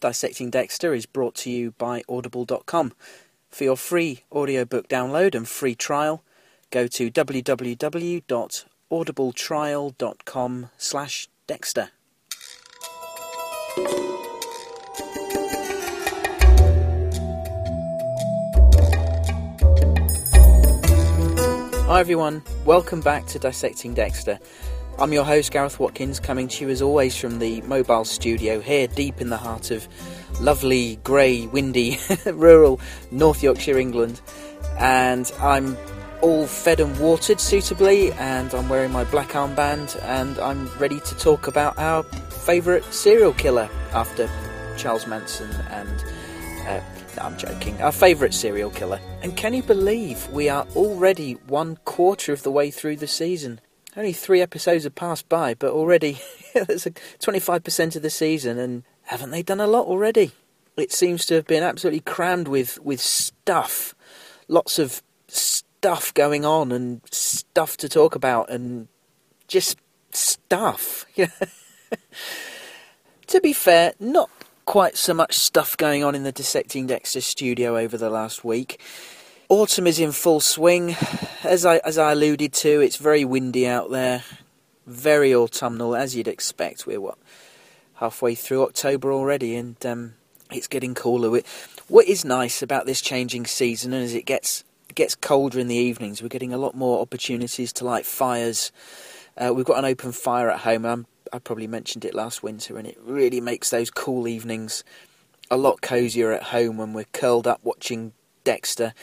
Dissecting Dexter is brought to you by Audible.com. For your free audiobook download and free trial, go to www.audibletrial.com slash Dexter. Hi everyone, welcome back to Dissecting Dexter. I'm your host Gareth Watkins, coming to you as always from the mobile studio here deep in the heart of lovely, grey, windy, rural North Yorkshire, England. And I'm all fed and watered suitably, and I'm wearing my black armband, and I'm ready to talk about our favourite serial killer after Charles Manson and uh, I'm joking. Our favourite serial killer. And can you believe we are already one quarter of the way through the season? Only three episodes have passed by, but already that's 25% of the season, and haven't they done a lot already? It seems to have been absolutely crammed with, with stuff. Lots of stuff going on, and stuff to talk about, and just stuff. to be fair, not quite so much stuff going on in the Dissecting Dexter studio over the last week. Autumn is in full swing. As I as I alluded to, it's very windy out there, very autumnal as you'd expect. We're what halfway through October already, and um, it's getting cooler. What is nice about this changing season, and as it gets gets colder in the evenings, we're getting a lot more opportunities to light fires. Uh, we've got an open fire at home. I'm I probably mentioned it last winter, and it really makes those cool evenings a lot cozier at home when we're curled up watching Dexter,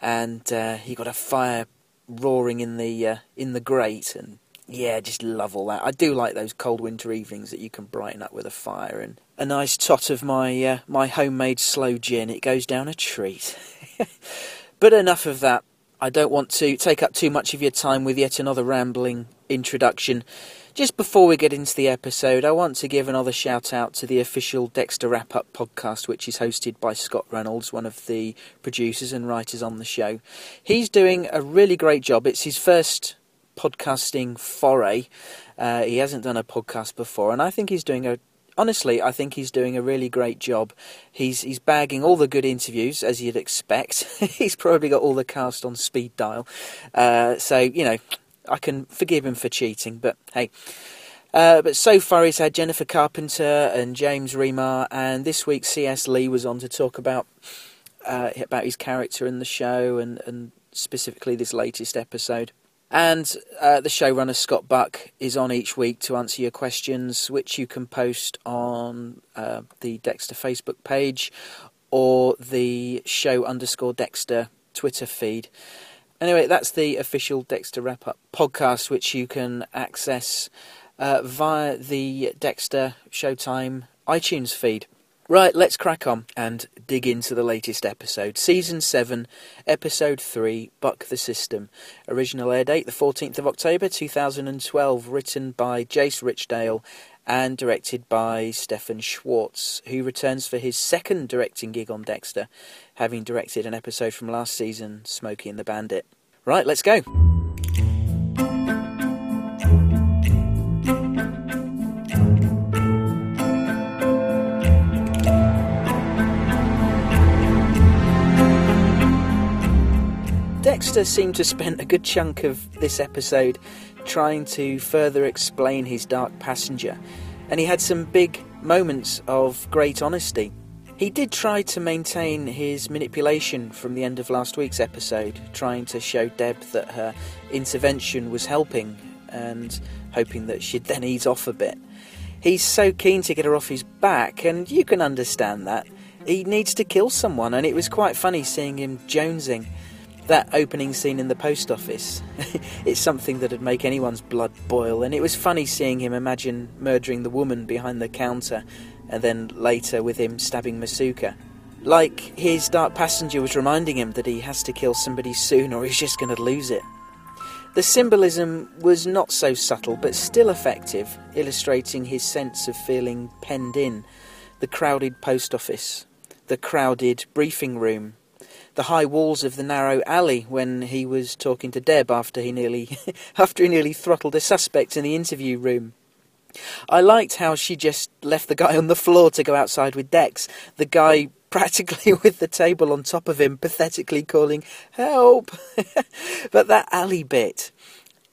and uh, you got a fire roaring in the uh, in the grate, and yeah, just love all that. I do like those cold winter evenings that you can brighten up with a fire and a nice tot of my uh, my homemade sloe gin. It goes down a treat. but enough of that. I don't want to take up too much of your time with yet another rambling introduction. Just before we get into the episode, I want to give another shout out to the official Dexter Wrap Up podcast, which is hosted by Scott Reynolds, one of the producers and writers on the show. He's doing a really great job. It's his first podcasting foray. Uh, he hasn't done a podcast before, and I think he's doing a honestly, I think he's doing a really great job. He's he's bagging all the good interviews as you'd expect. he's probably got all the cast on speed dial. Uh, so you know, I can forgive him for cheating, but hey. Uh, but so far, he's had Jennifer Carpenter and James Remar, and this week C.S. Lee was on to talk about uh, about his character in the show, and, and specifically this latest episode. And uh, the showrunner Scott Buck is on each week to answer your questions, which you can post on uh, the Dexter Facebook page or the show underscore Dexter Twitter feed. Anyway, that's the official Dexter Wrap Up podcast, which you can access uh, via the Dexter Showtime iTunes feed. Right, let's crack on and dig into the latest episode. Season 7, Episode 3, Buck the System. Original air date the 14th of October 2012, written by Jace Richdale and directed by Stefan Schwartz, who returns for his second directing gig on Dexter, having directed an episode from last season, Smokey and the Bandit. Right, let's go. Dexter seemed to spend a good chunk of this episode trying to further explain his dark passenger, and he had some big moments of great honesty. He did try to maintain his manipulation from the end of last week's episode, trying to show Deb that her intervention was helping and hoping that she'd then ease off a bit. He's so keen to get her off his back, and you can understand that. He needs to kill someone, and it was quite funny seeing him jonesing that opening scene in the post office, it's something that'd make anyone's blood boil, and it was funny seeing him imagine murdering the woman behind the counter, and then later with him stabbing Masuka. Like his dark passenger was reminding him that he has to kill somebody soon or he's just going to lose it. The symbolism was not so subtle, but still effective, illustrating his sense of feeling penned in. The crowded post office, the crowded briefing room, the high walls of the narrow alley when he was talking to Deb after he nearly after he nearly throttled a suspect in the interview room. I liked how she just left the guy on the floor to go outside with Dex. The guy practically with the table on top of him, pathetically calling, Help! but that alley bit,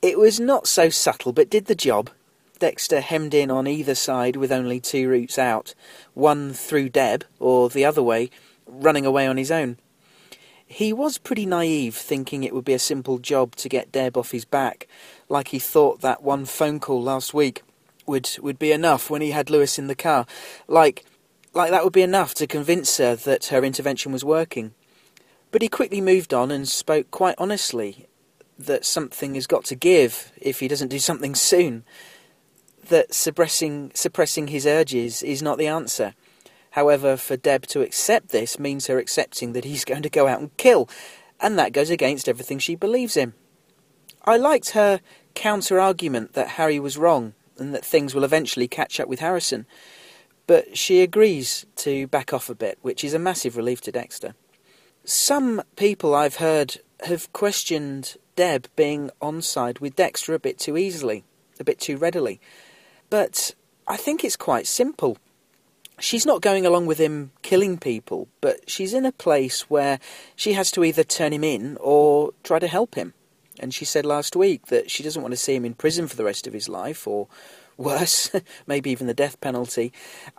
it was not so subtle, but did the job. Dexter hemmed in on either side with only two routes out one through Deb, or the other way, running away on his own. He was pretty naive, thinking it would be a simple job to get Deb off his back, like he thought that one phone call last week would, would be enough when he had Louis in the car. Like, like that would be enough to convince her that her intervention was working. But he quickly moved on and spoke quite honestly that something has got to give if he doesn't do something soon. That suppressing, suppressing his urges is not the answer. However, for Deb to accept this means her accepting that he's going to go out and kill, and that goes against everything she believes in. I liked her counter argument that Harry was wrong and that things will eventually catch up with Harrison, but she agrees to back off a bit, which is a massive relief to Dexter. Some people I've heard have questioned Deb being on side with Dexter a bit too easily, a bit too readily. But I think it's quite simple. She's not going along with him killing people, but she's in a place where she has to either turn him in or try to help him. And she said last week that she doesn't want to see him in prison for the rest of his life, or worse, maybe even the death penalty.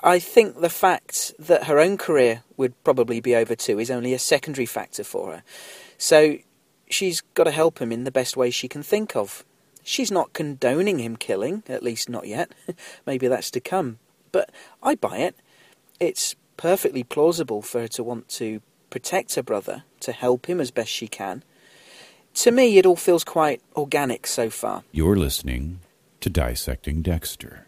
I think the fact that her own career would probably be over too is only a secondary factor for her. So she's got to help him in the best way she can think of. She's not condoning him killing, at least not yet. maybe that's to come. But I buy it. It's perfectly plausible for her to want to protect her brother, to help him as best she can to me, it all feels quite organic so far. You're listening to Dissecting Dexter.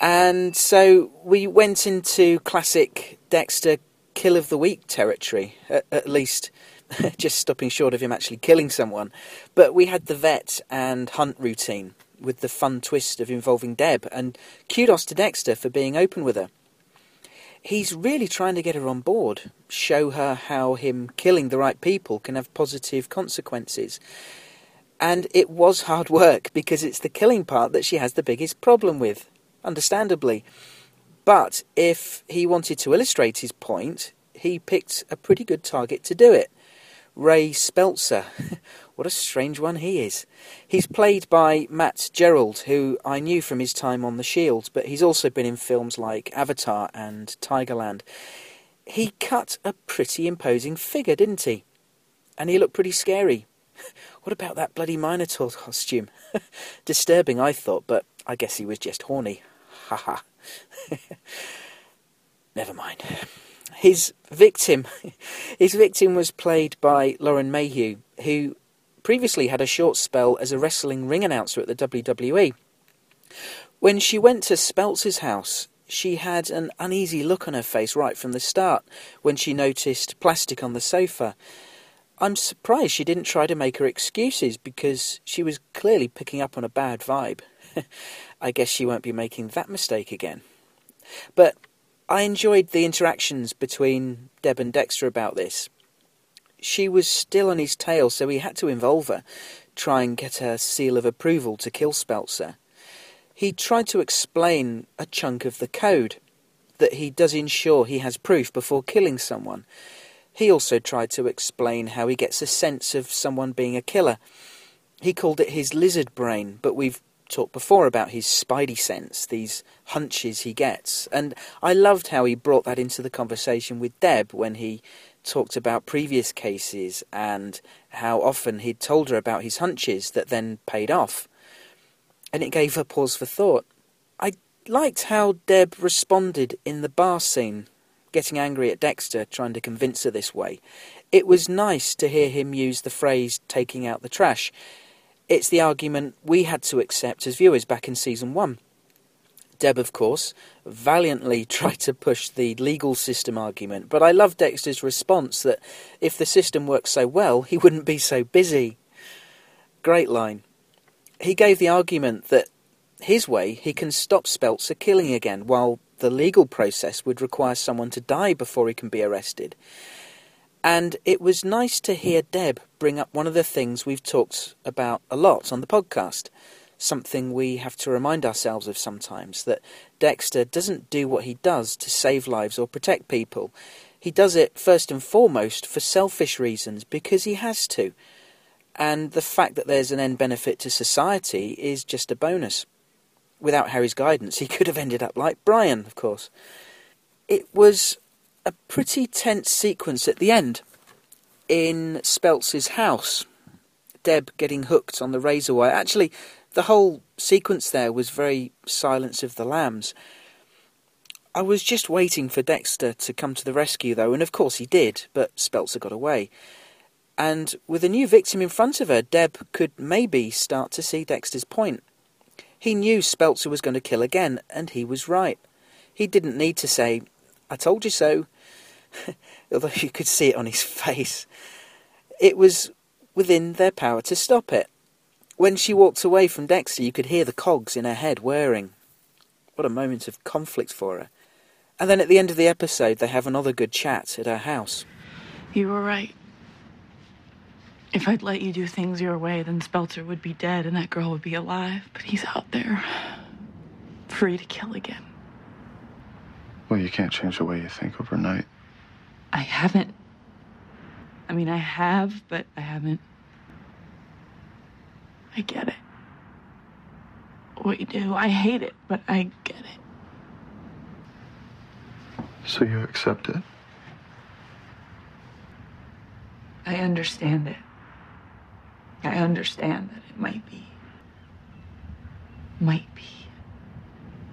And so we went into classic Dexter kill of the week territory, at, at least just stopping short of him actually killing someone. But we had the vet and hunt routine with the fun twist of involving Deb, and kudos to Dexter for being open with her he's really trying to get her on board, show her how him killing the right people can have positive consequences. And it was hard work because it's the killing part that she has the biggest problem with, understandably. But if he wanted to illustrate his point, he picked a pretty good target to do it. Ray Speltzer. what a strange one he is. He's played by Matt Gerald, who I knew from his time on The Shield, but he's also been in films like Avatar and Tigerland. He cut a pretty imposing figure, didn't he? And he looked pretty scary. What about that bloody Minotaur costume? Disturbing, I thought, but I guess he was just horny. Ha ha. Never mind his victim, his victim was played by Lauren Mayhew, who previously had a short spell as a wrestling ring announcer at the WWE. When she went to Speltz's house, she had an uneasy look on her face right from the start when she noticed plastic on the sofa. I'm surprised she didn't try to make her excuses because she was clearly picking up on a bad vibe. I guess she won't be making that mistake again. But I enjoyed the interactions between Deb and Dexter about this. She was still on his tail, so he had to involve her, try and get her seal of approval to kill Speltzer. He tried to explain a chunk of the code, that he does ensure he has proof before killing someone. He also tried to explain how he gets a sense of someone being a killer. He called it his lizard brain, but we've talked before about his spidey sense, these hunches he gets. And I loved how he brought that into the conversation with Deb when he talked about previous cases and how often he'd told her about his hunches that then paid off. And it gave her pause for thought. I liked how Deb responded in the bar scene, getting angry at Dexter, trying to convince her this way. It was nice to hear him use the phrase taking out the trash it's the argument we had to accept as viewers back in season one. Deb, of course, valiantly tried to push the legal system argument, but I love Dexter's response that if the system worked so well, he wouldn't be so busy. Great line. He gave the argument that his way he can stop Speltzer killing again, while the legal process would require someone to die before he can be arrested. And it was nice to hear Deb bring up one of the things we've talked about a lot on the podcast something we have to remind ourselves of sometimes that Dexter doesn't do what he does to save lives or protect people. He does it first and foremost for selfish reasons because he has to. And the fact that there's an end benefit to society is just a bonus. Without Harry's guidance, he could have ended up like Brian, of course. It was a pretty tense sequence at the end in Speltz's house. Deb getting hooked on the razor wire. Actually, the whole sequence there was very Silence of the Lambs. I was just waiting for Dexter to come to the rescue, though, and of course he did, but Speltzer got away. And with a new victim in front of her, Deb could maybe start to see Dexter's point. He knew Speltzer was going to kill again, and he was right. He didn't need to say, I told you so, although you could see it on his face. It was within their power to stop it. When she walked away from Dexter, you could hear the cogs in her head whirring. What a moment of conflict for her. And then at the end of the episode, they have another good chat at her house. You were right. If I'd let you do things your way, then Speltzer would be dead and that girl would be alive. But he's out there, free to kill again. Well, you can't change the way you think overnight. I haven't. I mean, I have, but I haven't. I get it. What you do, I hate it, but I get it. So you accept it? I understand it. I understand that it might be, might be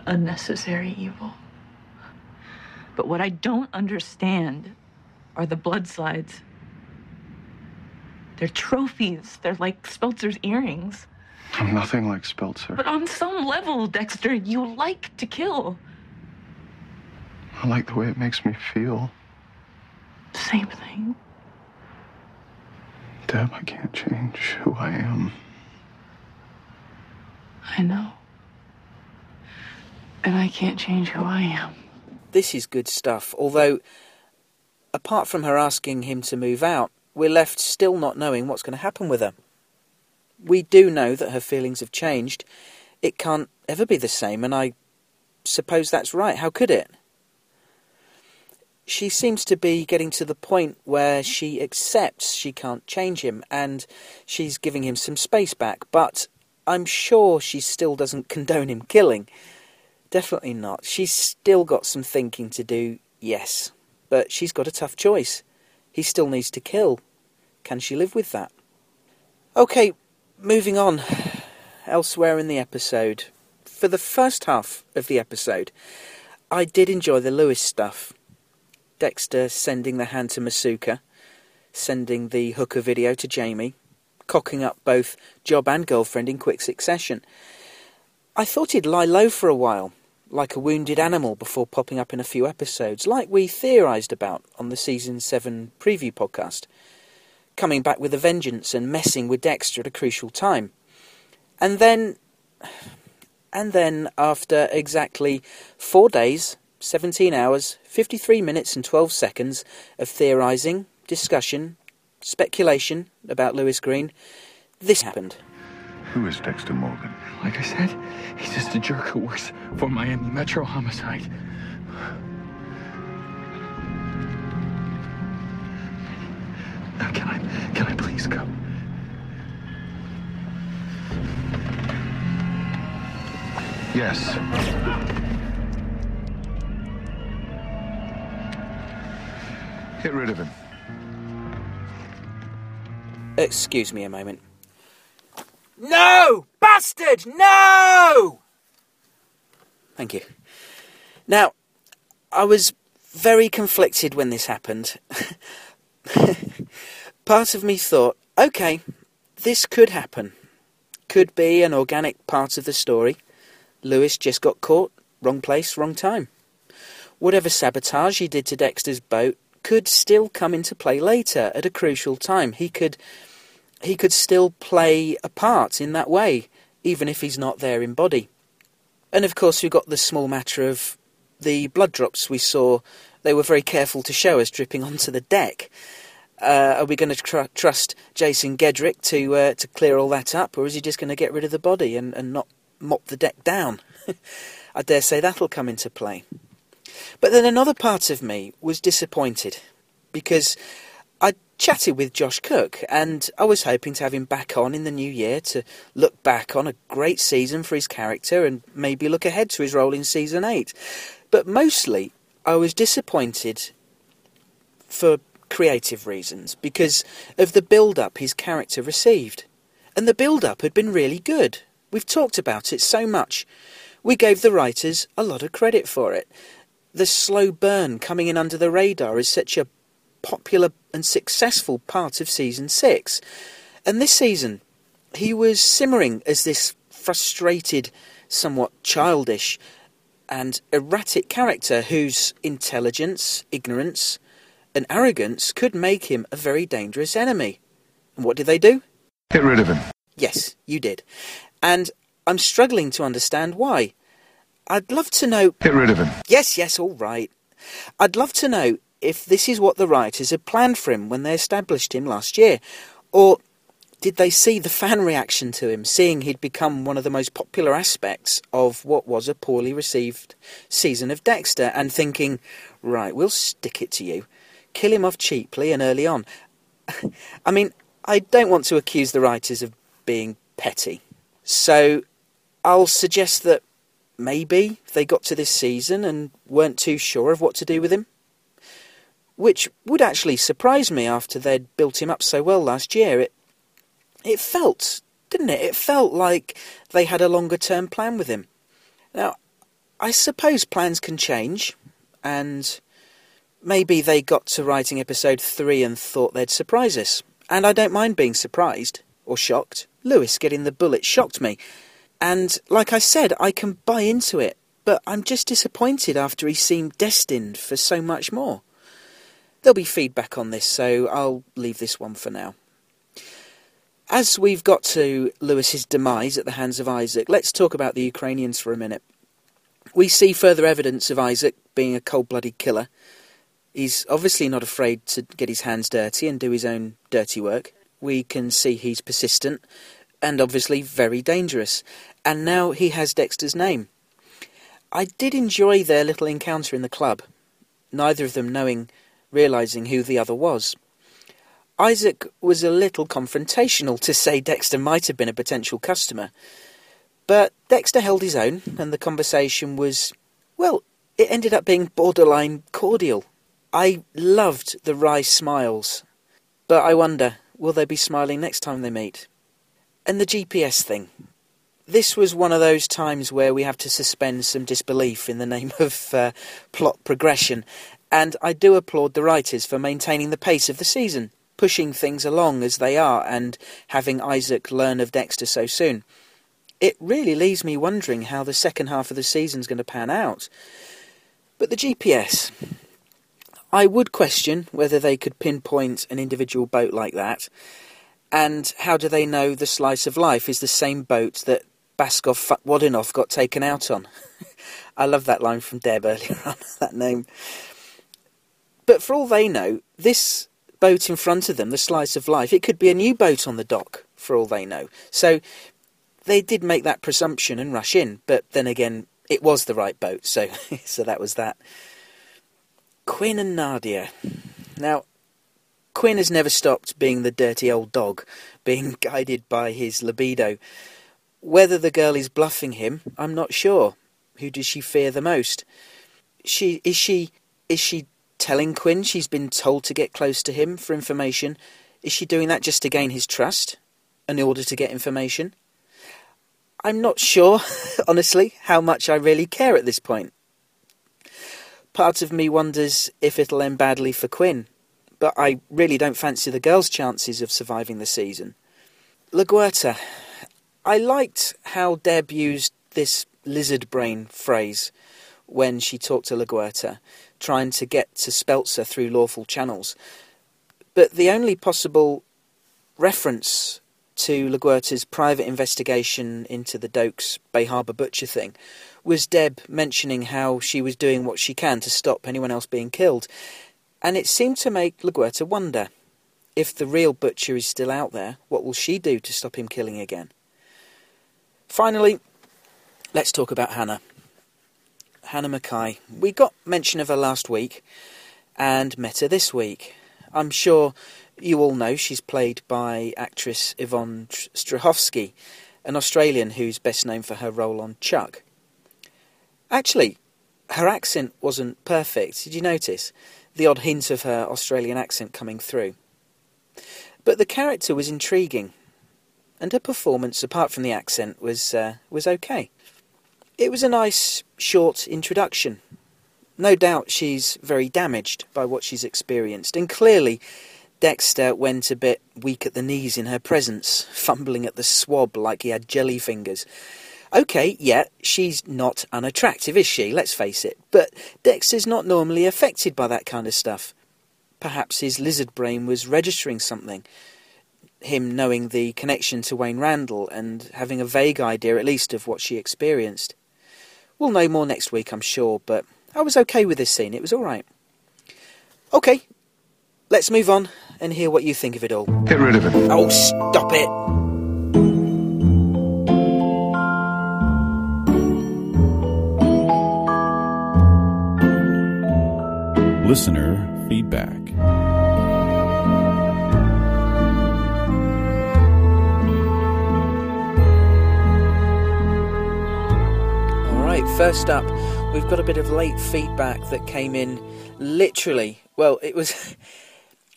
unnecessary evil. But what I don't understand are the blood slides. They're trophies. They're like Speltzer's earrings. I'm nothing like Speltzer. But on some level, Dexter, you like to kill. I like the way it makes me feel. Same thing. Deb, I can't change who I am. I know. And I can't change who I am. This is good stuff, although, apart from her asking him to move out, we're left still not knowing what's going to happen with her. We do know that her feelings have changed. It can't ever be the same, and I suppose that's right. How could it? She seems to be getting to the point where she accepts she can't change him, and she's giving him some space back, but I'm sure she still doesn't condone him killing. Definitely not. She's still got some thinking to do, yes, but she's got a tough choice. He still needs to kill. Can she live with that? Okay, moving on. Elsewhere in the episode. For the first half of the episode, I did enjoy the Louis stuff. Dexter sending the hand to Masuka, sending the hooker video to Jamie, cocking up both job and girlfriend in quick succession. I thought he'd lie low for a while, like a wounded animal before popping up in a few episodes, like we theorised about on the Season 7 preview podcast. Coming back with a vengeance and messing with Dexter at a crucial time. And then. And then, after exactly four days, 17 hours, 53 minutes, and 12 seconds of theorising, discussion, speculation about Louis Greene, this happened. Who is Dexter Morgan? Like I said, he's just a jerk who works for Miami Metro Homicide. Now, can I, can I please go? Yes. Get rid of him. Excuse me a moment. No! Bastard! No! Thank you. Now, I was very conflicted when this happened. part of me thought, okay, this could happen. Could be an organic part of the story. Louis just got caught, wrong place, wrong time. Whatever sabotage he did to Dexter's boat could still come into play later at a crucial time. He could he could still play a part in that way, even if he's not there in body. And of course, we've got the small matter of the blood drops we saw. They were very careful to show us dripping onto the deck. Uh, are we going to tr- trust Jason Gedrick to uh, to clear all that up, or is he just going to get rid of the body and, and not mop the deck down? I dare say that'll come into play. But then another part of me was disappointed because I chatted with Josh Cooke and I was hoping to have him back on in the new year to look back on a great season for his character and maybe look ahead to his role in season 8. But mostly I was disappointed for creative reasons because of the build up his character received. And the build up had been really good. We've talked about it so much. We gave the writers a lot of credit for it. The slow burn coming in under the radar is such a popular and successful part of season six. And this season, he was simmering as this frustrated, somewhat childish, and erratic character whose intelligence, ignorance, and arrogance could make him a very dangerous enemy. And what did they do? Get rid of him. Yes, you did. And I'm struggling to understand why. I'd love to know. Get rid of him. Yes, yes, all right. I'd love to know if this is what the writers had planned for him when they established him last year. Or did they see the fan reaction to him, seeing he'd become one of the most popular aspects of what was a poorly received season of Dexter, and thinking, right, we'll stick it to you. Kill him off cheaply and early on. I mean, I don't want to accuse the writers of being petty. So I'll suggest that maybe they got to this season and weren't too sure of what to do with him. Which would actually surprise me after they'd built him up so well last year. It, it felt, didn't it? It felt like they had a longer term plan with him. Now, I suppose plans can change, and maybe they got to writing episode 3 and thought they'd surprise us. And I don't mind being surprised or shocked. Louis getting the bullet shocked me. And like I said, I can buy into it, but I'm just disappointed after he seemed destined for so much more. There'll be feedback on this, so I'll leave this one for now. As we've got to Louis's demise at the hands of Isaak, let's talk about the Ukrainians for a minute. We see further evidence of Isaak being a cold blooded killer. He's obviously not afraid to get his hands dirty and do his own dirty work. We can see he's persistent and obviously very dangerous. And now he has Dexter's name. I did enjoy their little encounter in the club, neither of them knowing, realizing who the other was. Isaak was a little confrontational to say Dexter might have been a potential customer. But Dexter held his own, and the conversation was, well, it ended up being borderline cordial. I loved the wry smiles, but I wonder, will they be smiling next time they meet? And the GPS thing. This was one of those times where we have to suspend some disbelief in the name of uh, plot progression, and I do applaud the writers for maintaining the pace of the season pushing things along as they are and having Isaak learn of Dexter so soon. It really leaves me wondering how the second half of the season is going to pan out. But the GPS. I would question whether they could pinpoint an individual boat like that. And how do they know the slice of life is the same boat that Baskov Wadinov got taken out on? I love that line from Deb earlier on, that name. But for all they know, this boat in front of them, the slice of life, it could be a new boat on the dock, for all they know. So they did make that presumption and rush in, but then again, it was the right boat, so so that was that. Quinn and Nadia. Now, Quinn has never stopped being the dirty old dog, being guided by his libido. Whether the girl is bluffing him, I'm not sure. Who does she fear the most? She is she is she telling Quinn she's been told to get close to him for information? Is she doing that just to gain his trust in order to get information? I'm not sure, honestly, how much I really care at this point. Part of me wonders if it'll end badly for Quinn, but I really don't fancy the girl's chances of surviving the season. LaGuerta. I liked how Deb used this lizard brain phrase when she talked to LaGuerta trying to get to Speltzer through lawful channels. But the only possible reference to LaGuerta's private investigation into the Doakes Bay Harbour butcher thing was Deb mentioning how she was doing what she can to stop anyone else being killed. And it seemed to make LaGuerta wonder If the real Butcher is still out there, what will she do to stop him killing again? Finally, let's talk about Hannah. Hannah McKay. We got mention of her last week and met her this week. I'm sure you all know she's played by actress Yvonne Strahovski, an Australian who's best known for her role on Chuck. Actually, her accent wasn't perfect. Did you notice? The odd hint of her Australian accent coming through. But the character was intriguing, and her performance, apart from the accent, was uh, was okay. It was a nice, short introduction. No doubt she's very damaged by what she's experienced, and clearly Dexter went a bit weak at the knees in her presence, fumbling at the swab like he had jelly fingers. Okay, yeah, she's not unattractive, is she? Let's face it. But Dexter's not normally affected by that kind of stuff. Perhaps his lizard brain was registering something. Him knowing the connection to Wayne Randall and having a vague idea, at least, of what she experienced. We'll know more next week, I'm sure, but I was okay with this scene. It was alright. Okay, let's move on and hear what you think of it all. Get rid of it. Oh, stop it! Listener feedback. All right, first up, we've got a bit of late feedback that came in literally. Well, it was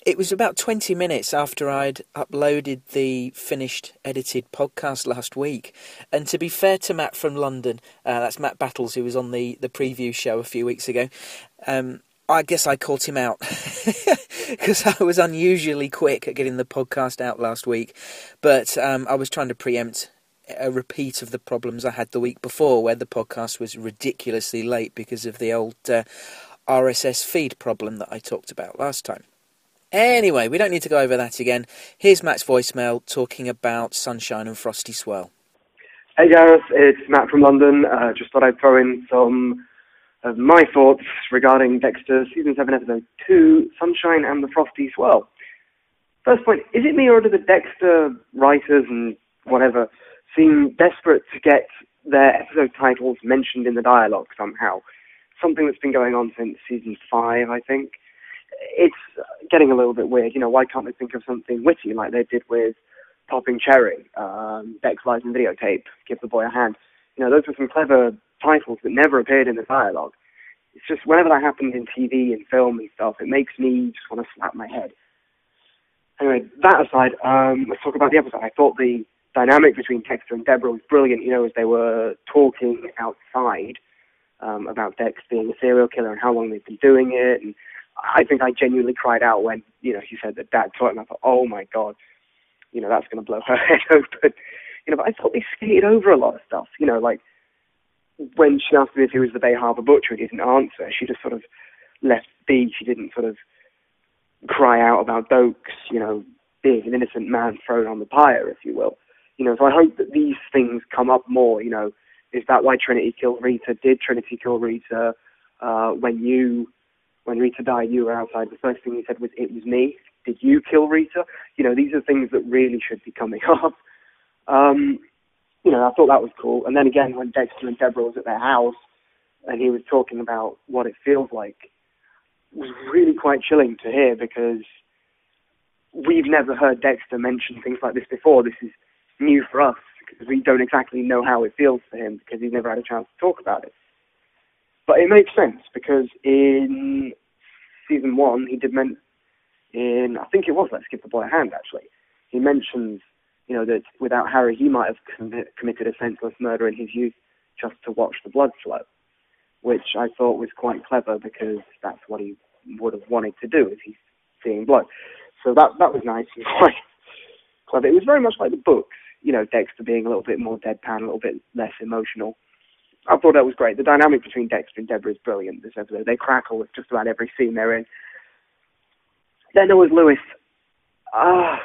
it was about 20 minutes after I'd uploaded the finished edited podcast last week. And to be fair to Matt from London, uh, that's Matt Battles, who was on the, the preview show a few weeks ago. Um, I guess I caught him out because I was unusually quick at getting the podcast out last week. But um, I was trying to preempt a repeat of the problems I had the week before, where the podcast was ridiculously late because of the old uh, RSS feed problem that I talked about last time. Anyway, we don't need to go over that again. Here's Matt's voicemail talking about Sunshine and Frosty swirl. Hey Gareth, it's Matt from London. Uh, just thought I'd throw in some of my thoughts regarding Dexter Season 7, Episode 2, Sunshine and the Frosty Swirl. First point, is it me or do the Dexter writers and whatever seem desperate to get their episode titles mentioned in the dialogue somehow? Something that's been going on since Season 5, I think. It's getting a little bit weird. You know, why can't they think of something witty like they did with Popping Cherry, um, Dex Lies in Videotape, Give the Boy a Hand? You know, those were some clever titles that never appeared in the dialogue. It's just whenever that happens in TV and film and stuff, it makes me just want to slap my head. Anyway, that aside, um, let's talk about the episode. I thought the dynamic between Dexter and Deborah was brilliant, you know, as they were talking outside um, about Dex being a serial killer and how long they've been doing it. And I think I genuinely cried out when, you know, he said that Dad taught him. I thought, oh my God, you know, that's going to blow her head open. You know, but I thought they skated over a lot of stuff. You know, like when she asked him if he was the Bay Harbor Butcher, he didn't answer. She just sort of left be. She didn't sort of cry out about Doakes, you know, being an innocent man thrown on the pyre, if you will. You know, so I hope that these things come up more. You know, is that why Trinity killed Rita? Did Trinity kill Rita? Uh, when you, when Rita died, you were outside. The first thing you said was, "It was me." Did you kill Rita? You know, these are things that really should be coming up. Um, you know, I thought that was cool. And then again, when Dexter and Deborah was at their house, and he was talking about what it feels like, it was really quite chilling to hear because we've never heard Dexter mention things like this before. This is new for us because we don't exactly know how it feels for him because he's never had a chance to talk about it. But it makes sense because in season one, he did men in I think it was Let's Give the Boy a Hand actually. He mentions you know that without Harry, he might have commi- committed a senseless murder in his youth just to watch the blood flow, which I thought was quite clever because that's what he would have wanted to do if he's seeing blood. So that that was nice and quite clever. It was very much like the books, you know, Dexter being a little bit more deadpan, a little bit less emotional. I thought that was great. The dynamic between Dexter and Deborah is brilliant this episode. They crackle with just about every scene they're in. Then there was Louis. Ah,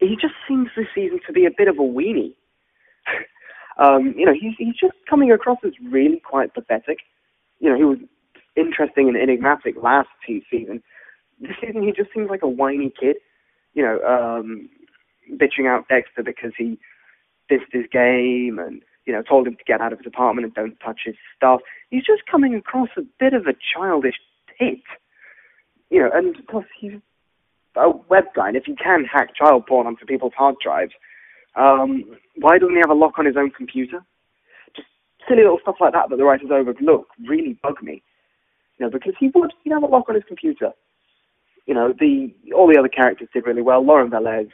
he just seems this season to be a bit of a weenie. um, you know, he's he's just coming across as really quite pathetic. You know, he was interesting and enigmatic last season, this season he just seems like a whiny kid, you know, um, bitching out Dexter because he dissed his game and you know told him to get out of his apartment and don't touch his stuff. He's just coming across a bit of a childish tit, you know, and plus he's a web guy. And if he can hack child porn onto people's hard drives, um, why doesn't he have a lock on his own computer? Just silly little stuff like that that the writers overlook really bug me. You know, because he would, he'd have a lock on his computer. You know, the all the other characters did really well. Lauren Velez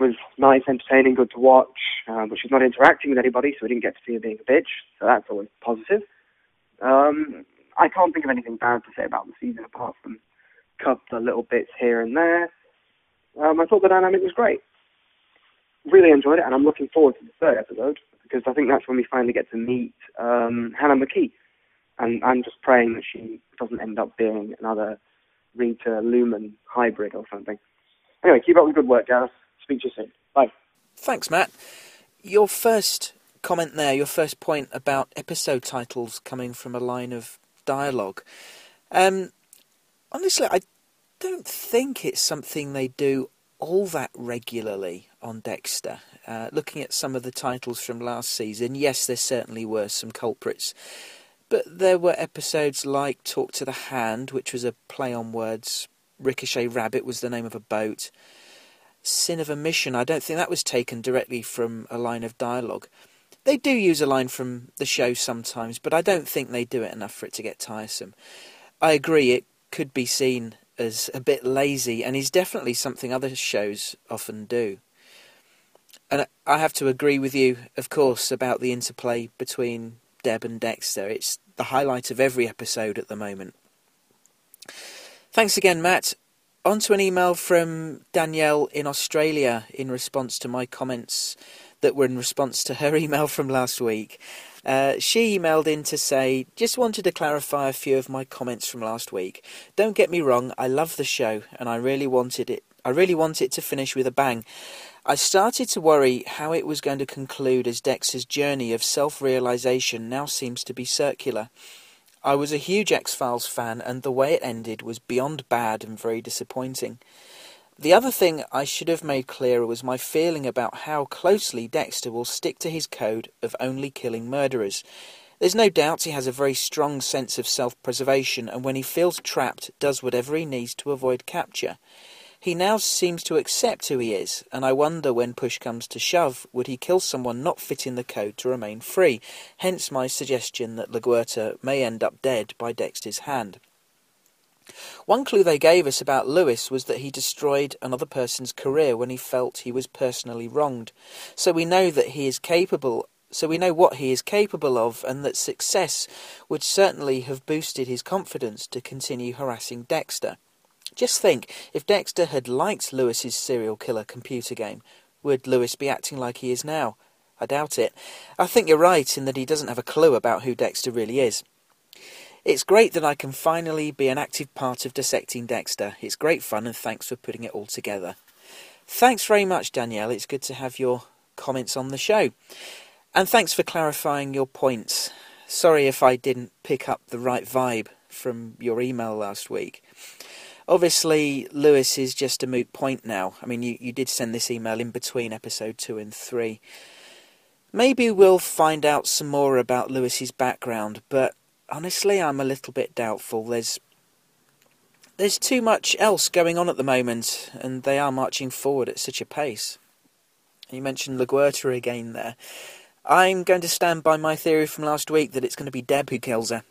was nice, entertaining, good to watch, um, but she's not interacting with anybody, so we didn't get to see her being a bitch. So that's always positive. Um, I can't think of anything bad to say about the season apart from a couple of little bits here and there. Um, I thought the dynamic was great. Really enjoyed it, and I'm looking forward to the third episode because I think that's when we finally get to meet um, Hannah McKay. And I'm just praying that she doesn't end up being another Rita Lumen hybrid or something. Anyway, keep up the good work, Gareth. Speak to you soon. Bye. Thanks, Matt. Your first comment there, your first point about episode titles coming from a line of dialogue. Um, honestly, I don't think it's something they do all that regularly on Dexter. Uh, looking at some of the titles from last season, yes, there certainly were some culprits. But there were episodes like Talk to the Hand, which was a play on words. Ricochet Rabbit was the name of a boat. Sin of Omission, I don't think that was taken directly from a line of dialogue. They do use a line from the show sometimes, but I don't think they do it enough for it to get tiresome. I agree, it could be seen as a bit lazy, and is definitely something other shows often do. And I have to agree with you, of course, about the interplay between Deb and Dexter. It's the highlight of every episode at the moment. Thanks again, Matt. On to an email from Danielle in Australia in response to my comments that were in response to her email from last week. Uh, she emailed in to say, just wanted to clarify a few of my comments from last week. Don't get me wrong, I love the show and I really wanted it. I really want it to finish with a bang. I started to worry how it was going to conclude as Dexter's journey of self realization now seems to be circular. I was a huge X Files fan, and the way it ended was beyond bad and very disappointing. The other thing I should have made clearer was my feeling about how closely Dexter will stick to his code of only killing murderers. There's no doubt he has a very strong sense of self preservation, and when he feels trapped, does whatever he needs to avoid capture. He now seems to accept who he is, and I wonder when push comes to shove, would he kill someone not fitting the code to remain free? Hence my suggestion that LaGuerta may end up dead by Dexter's hand. One clue they gave us about Louis was that he destroyed another person's career when he felt he was personally wronged. So we know that he is capable so we know what he is capable of and that success would certainly have boosted his confidence to continue harassing Dexter. Just think, if Dexter had liked Louis's serial killer computer game, would Louis be acting like he is now? I doubt it. I think you're right in that he doesn't have a clue about who Dexter really is. It's great that I can finally be an active part of dissecting Dexter. It's great fun and thanks for putting it all together. Thanks very much, Danielle. It's good to have your comments on the show. And thanks for clarifying your points. Sorry if I didn't pick up the right vibe from your email last week. Obviously, Louis is just a moot point now. I mean, you, you did send this email in between episode 2 and 3. Maybe we'll find out some more about Louis's background, but honestly, I'm a little bit doubtful. There's there's too much else going on at the moment, and they are marching forward at such a pace. You mentioned LaGuerta again there. I'm going to stand by my theory from last week that it's going to be Deb who kills her.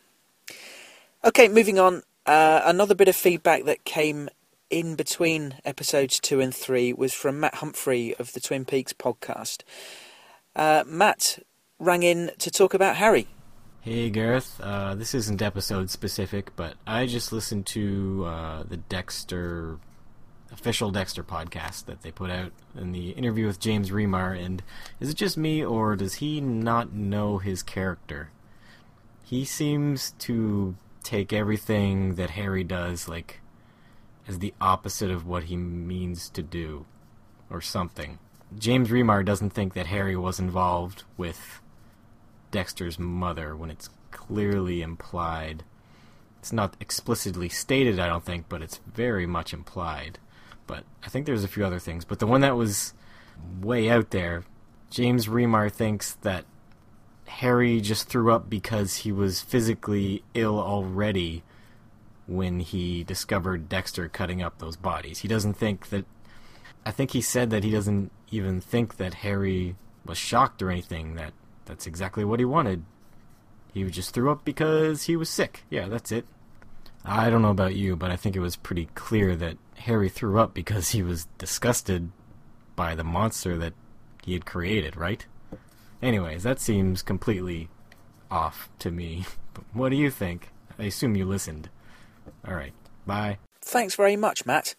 Okay, moving on. Uh, another bit of feedback that came in between episodes two and three was from Matt Humphrey of the Twin Peaks podcast. Uh, Matt rang in to talk about Harry. Hey Gareth, uh, this isn't episode specific, but I just listened to uh, the Dexter official Dexter podcast that they put out in the interview with James Remar, and is it just me or does he not know his character? He seems to take everything that Harry does like as the opposite of what he means to do or something. James Remar doesn't think that Harry was involved with Dexter's mother when it's clearly implied It's not explicitly stated, I don't think, but it's very much implied. But I think there's a few other things. But the one that was way out there, James Remar thinks that Harry just threw up because he was physically ill already when he discovered Dexter cutting up those bodies. He doesn't think that. I think he said that he doesn't even think that Harry was shocked or anything. That that's exactly what he wanted. He just threw up because he was sick. Yeah, that's it. I don't know about you, but I think it was pretty clear that Harry threw up because he was disgusted by the monster that he had created, right? Anyways, that seems completely off to me. But what do you think? I assume you listened. All right. Bye. Thanks very much, Matt.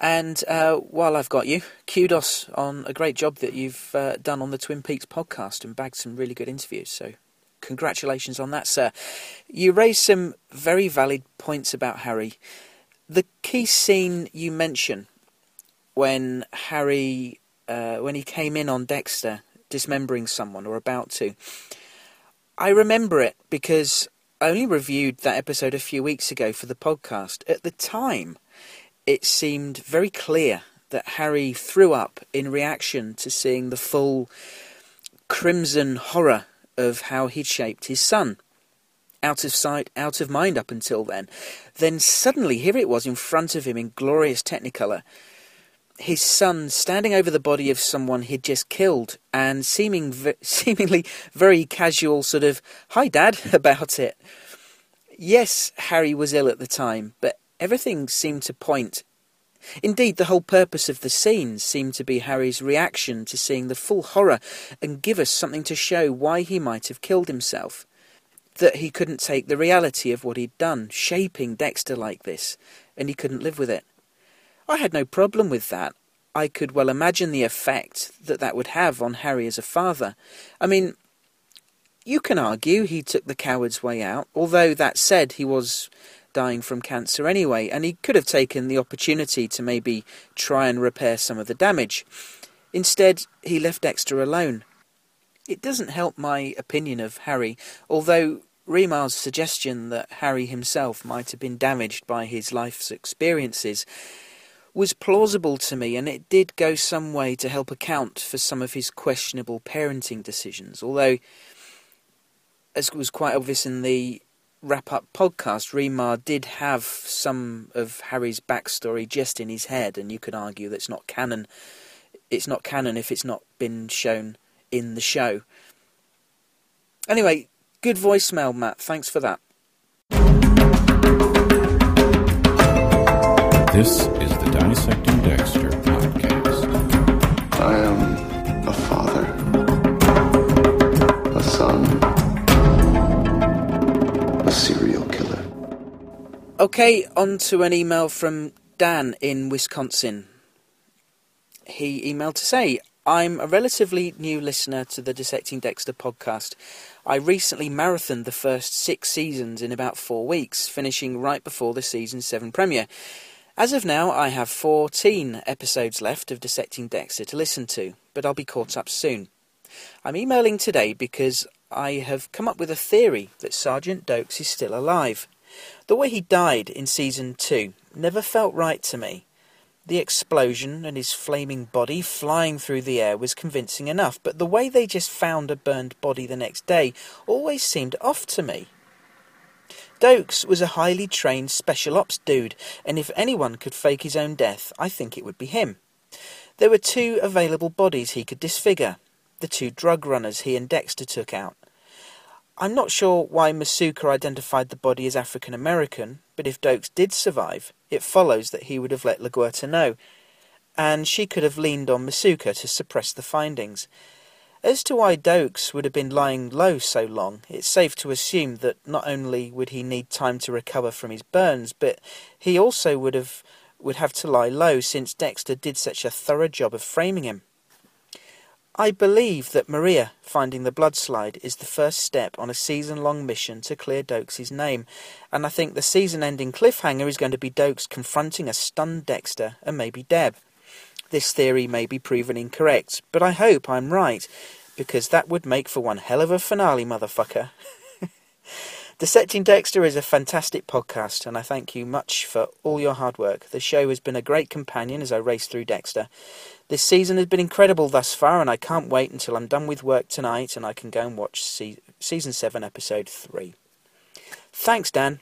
And uh, while I've got you, kudos on a great job that you've uh, done on the Twin Peaks podcast and bagged some really good interviews. So, congratulations on that, sir. You raised some very valid points about Harry. The key scene you mention when Harry, uh, when he came in on Dexter, dismembering someone or about to, I remember it because I only reviewed that episode a few weeks ago for the podcast. At the time, it seemed very clear that Harry threw up in reaction to seeing the full crimson horror of how he'd shaped his son. Out of sight, out of mind up until then. Then suddenly, here it was in front of him in glorious technicolor. His son standing over the body of someone he'd just killed and seeming seemingly very casual, sort of, hi dad, about it. Yes, Harry was ill at the time, but everything seemed to point Indeed, the whole purpose of the scene seemed to be Harry's reaction to seeing the full horror and give us something to show why he might have killed himself. That he couldn't take the reality of what he'd done, shaping Dexter like this, and he couldn't live with it. I had no problem with that. I could well imagine the effect that that would have on Harry as a father. I mean, you can argue he took the coward's way out, although that said, he was dying from cancer anyway, and he could have taken the opportunity to maybe try and repair some of the damage. Instead, he left Dexter alone. It doesn't help my opinion of Harry, although Remar's suggestion that Harry himself might have been damaged by his life's experiences was plausible to me, and it did go some way to help account for some of his questionable parenting decisions. Although, as was quite obvious in the wrap up podcast, Remar did have some of Harry's backstory just in his head, and you could argue that it's not canon. It's not canon if it's not been shown in the show. Anyway, good voicemail, Matt. Thanks for that. This is the Dissecting Dexter podcast. I am a father, a son, a serial killer. Okay, on to an email from Dan in Wisconsin. He emailed to say, I'm a relatively new listener to the Dissecting Dexter podcast. I recently marathoned the first six seasons in about four weeks, finishing right before the season 7 premiere. As of now, I have 14 episodes left of Dissecting Dexter to listen to, but I'll be caught up soon. I'm emailing today because I have come up with a theory that Sergeant Doakes is still alive. The way he died in season 2 never felt right to me. The explosion and his flaming body flying through the air was convincing enough, but the way they just found a burned body the next day always seemed off to me. Doakes was a highly trained special ops dude, and if anyone could fake his own death, I think it would be him. There were two available bodies he could disfigure the two drug runners he and Dexter took out. I'm not sure why Masuka identified the body as African American, but if Doakes did survive, it follows that he would have let LaGuerta know, and she could have leaned on Masuka to suppress the findings. As to why Doakes would have been lying low so long, it's safe to assume that not only would he need time to recover from his burns, but he also would have would have to lie low since Dexter did such a thorough job of framing him. I believe that Maria finding the blood slide is the first step on a season long mission to clear Doakes' name, and I think the season ending cliffhanger is going to be Doakes confronting a stunned Dexter and maybe Deb. This theory may be proven incorrect, but I hope I'm right, because that would make for one hell of a finale, motherfucker. Dissecting Dexter is a fantastic podcast, and I thank you much for all your hard work. The show has been a great companion as I race through Dexter. This season has been incredible thus far, and I can't wait until I'm done with work tonight and I can go and watch se- season 7, episode 3. Thanks, Dan.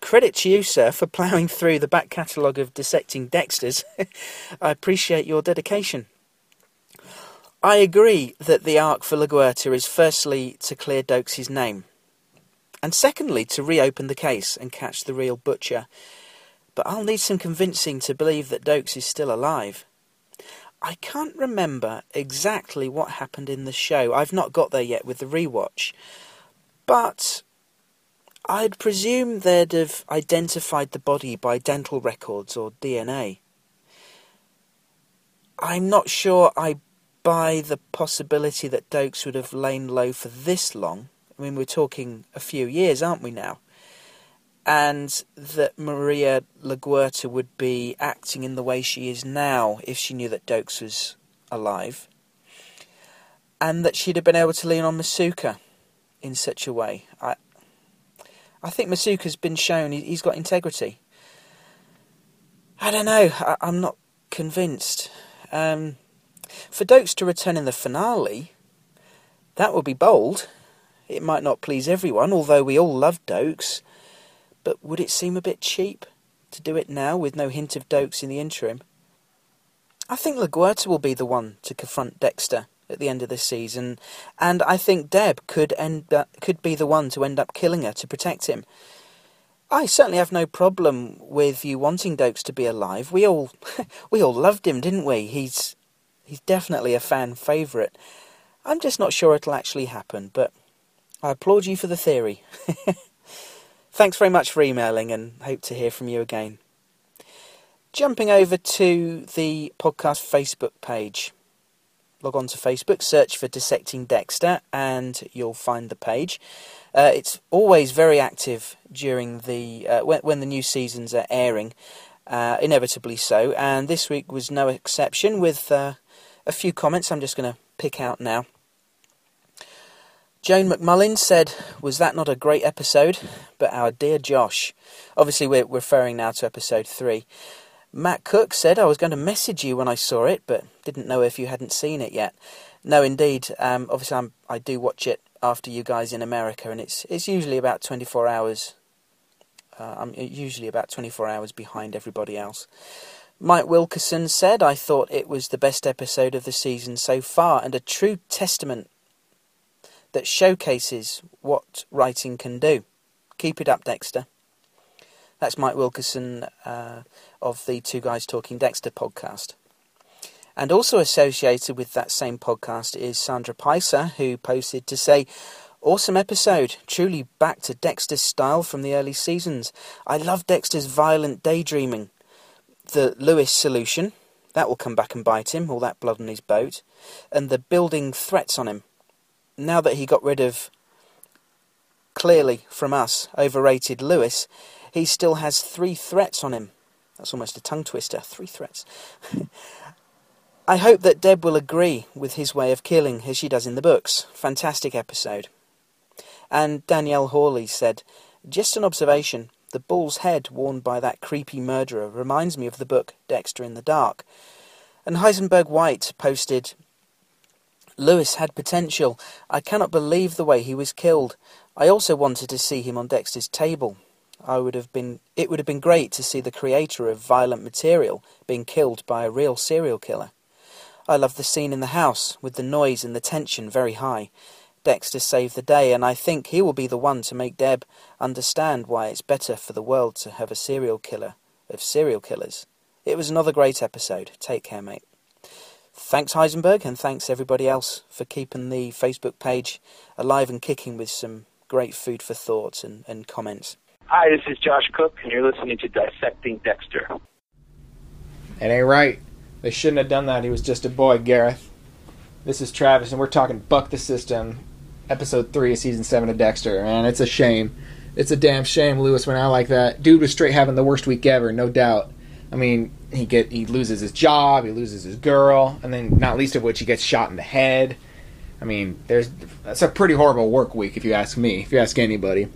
Credit to you, sir, for ploughing through the back catalogue of Dissecting Dexters. I appreciate your dedication. I agree that the arc for LaGuerta is firstly to clear Doakes' name, and secondly to reopen the case and catch the real butcher. But I'll need some convincing to believe that Doakes is still alive. I can't remember exactly what happened in the show. I've not got there yet with the rewatch. But I'd presume they'd have identified the body by dental records or DNA. I'm not sure I buy the possibility that Doakes would have lain low for this long. I mean, we're talking a few years, aren't we now? And that Maria LaGuerta would be acting in the way she is now if she knew that Doakes was alive. And that she'd have been able to lean on Masuka in such a way. I, I think Masuka's been shown he's got integrity. I don't know. I, am not convinced. Um, for Doakes to return in the finale, that would be bold. It might not please everyone, although we all love Doakes. But would it seem a bit cheap to do it now with no hint of Doakes in the interim? I think LaGuerta will be the one to confront Dexter at the end of this season, and I think Deb could end up, could be the one to end up killing her to protect him. I certainly have no problem with you wanting Doakes to be alive. We all we all loved him, didn't we? He's he's definitely a fan favourite. I'm just not sure it'll actually happen, but I applaud you for the theory. Thanks very much for emailing and hope to hear from you again. Jumping over to the podcast Facebook page log on to Facebook, search for Dissecting Dexter, and you'll find the page. Uh, it's always very active during the uh, when, when, the new seasons are airing, uh, inevitably so. And this week was no exception, with uh, a few comments. I'm just going to pick out now. Joan McMullin said, "Was that not a great episode?" But our dear Josh, obviously we're referring now to episode three. Matt Cook said I was going to message you when I saw it, but didn't know if you hadn't seen it yet. No, indeed. Um, obviously, I'm, I do watch it after you guys in America, and it's it's usually about 24 hours. Uh, I'm usually about 24 hours behind everybody else. Mike Wilkerson said, I thought it was the best episode of the season so far and a true testament that showcases what writing can do. Keep it up, Dexter. That's Mike Wilkerson uh, of the Two Guys Talking Dexter podcast. And also associated with that same podcast is Sandra Peiser, who posted to say, Awesome episode, truly back to Dexter's style from the early seasons. I love Dexter's violent daydreaming. The Louis solution, that will come back and bite him, all that blood on his boat. And the building threats on him. Now that he got rid of, clearly from us, overrated Louis, he still has three threats on him. That's almost a tongue twister. Three threats. I hope that Deb will agree with his way of killing as she does in the books. Fantastic episode. And Danielle Hawley said, Just an observation. The bull's head worn by that creepy murderer reminds me of the book Dexter in the Dark. And Heisenberg White posted, Louis had potential. I cannot believe the way he was killed. I also wanted to see him on Dexter's table. I would have been it would have been great to see the creator of violent material being killed by a real serial killer. I love the scene in the house with the noise and the tension very high. Dexter saved the day, and I think he will be the one to make Deb understand why it's better for the world to have a serial killer of serial killers. It was another great episode. Take care, mate. Thanks, Heisenberg, and thanks everybody else for keeping the Facebook page alive and kicking with some great food for thought and, and comments. Hi, this is Josh Cooke, and you're listening to Dissecting Dexter. It ain't right. They shouldn't have done that. He was just a boy, Gareth. This is Travis, and we're talking Buck the System, episode 3 of season 7 of Dexter. Man, it's a shame. It's a damn shame Louis went out like that. Dude was straight having the worst week ever, no doubt. I mean, he get he loses his job, he loses his girl, and then not least of which he gets shot in the head. I mean, there's that's a pretty horrible work week if you ask me, if you ask anybody.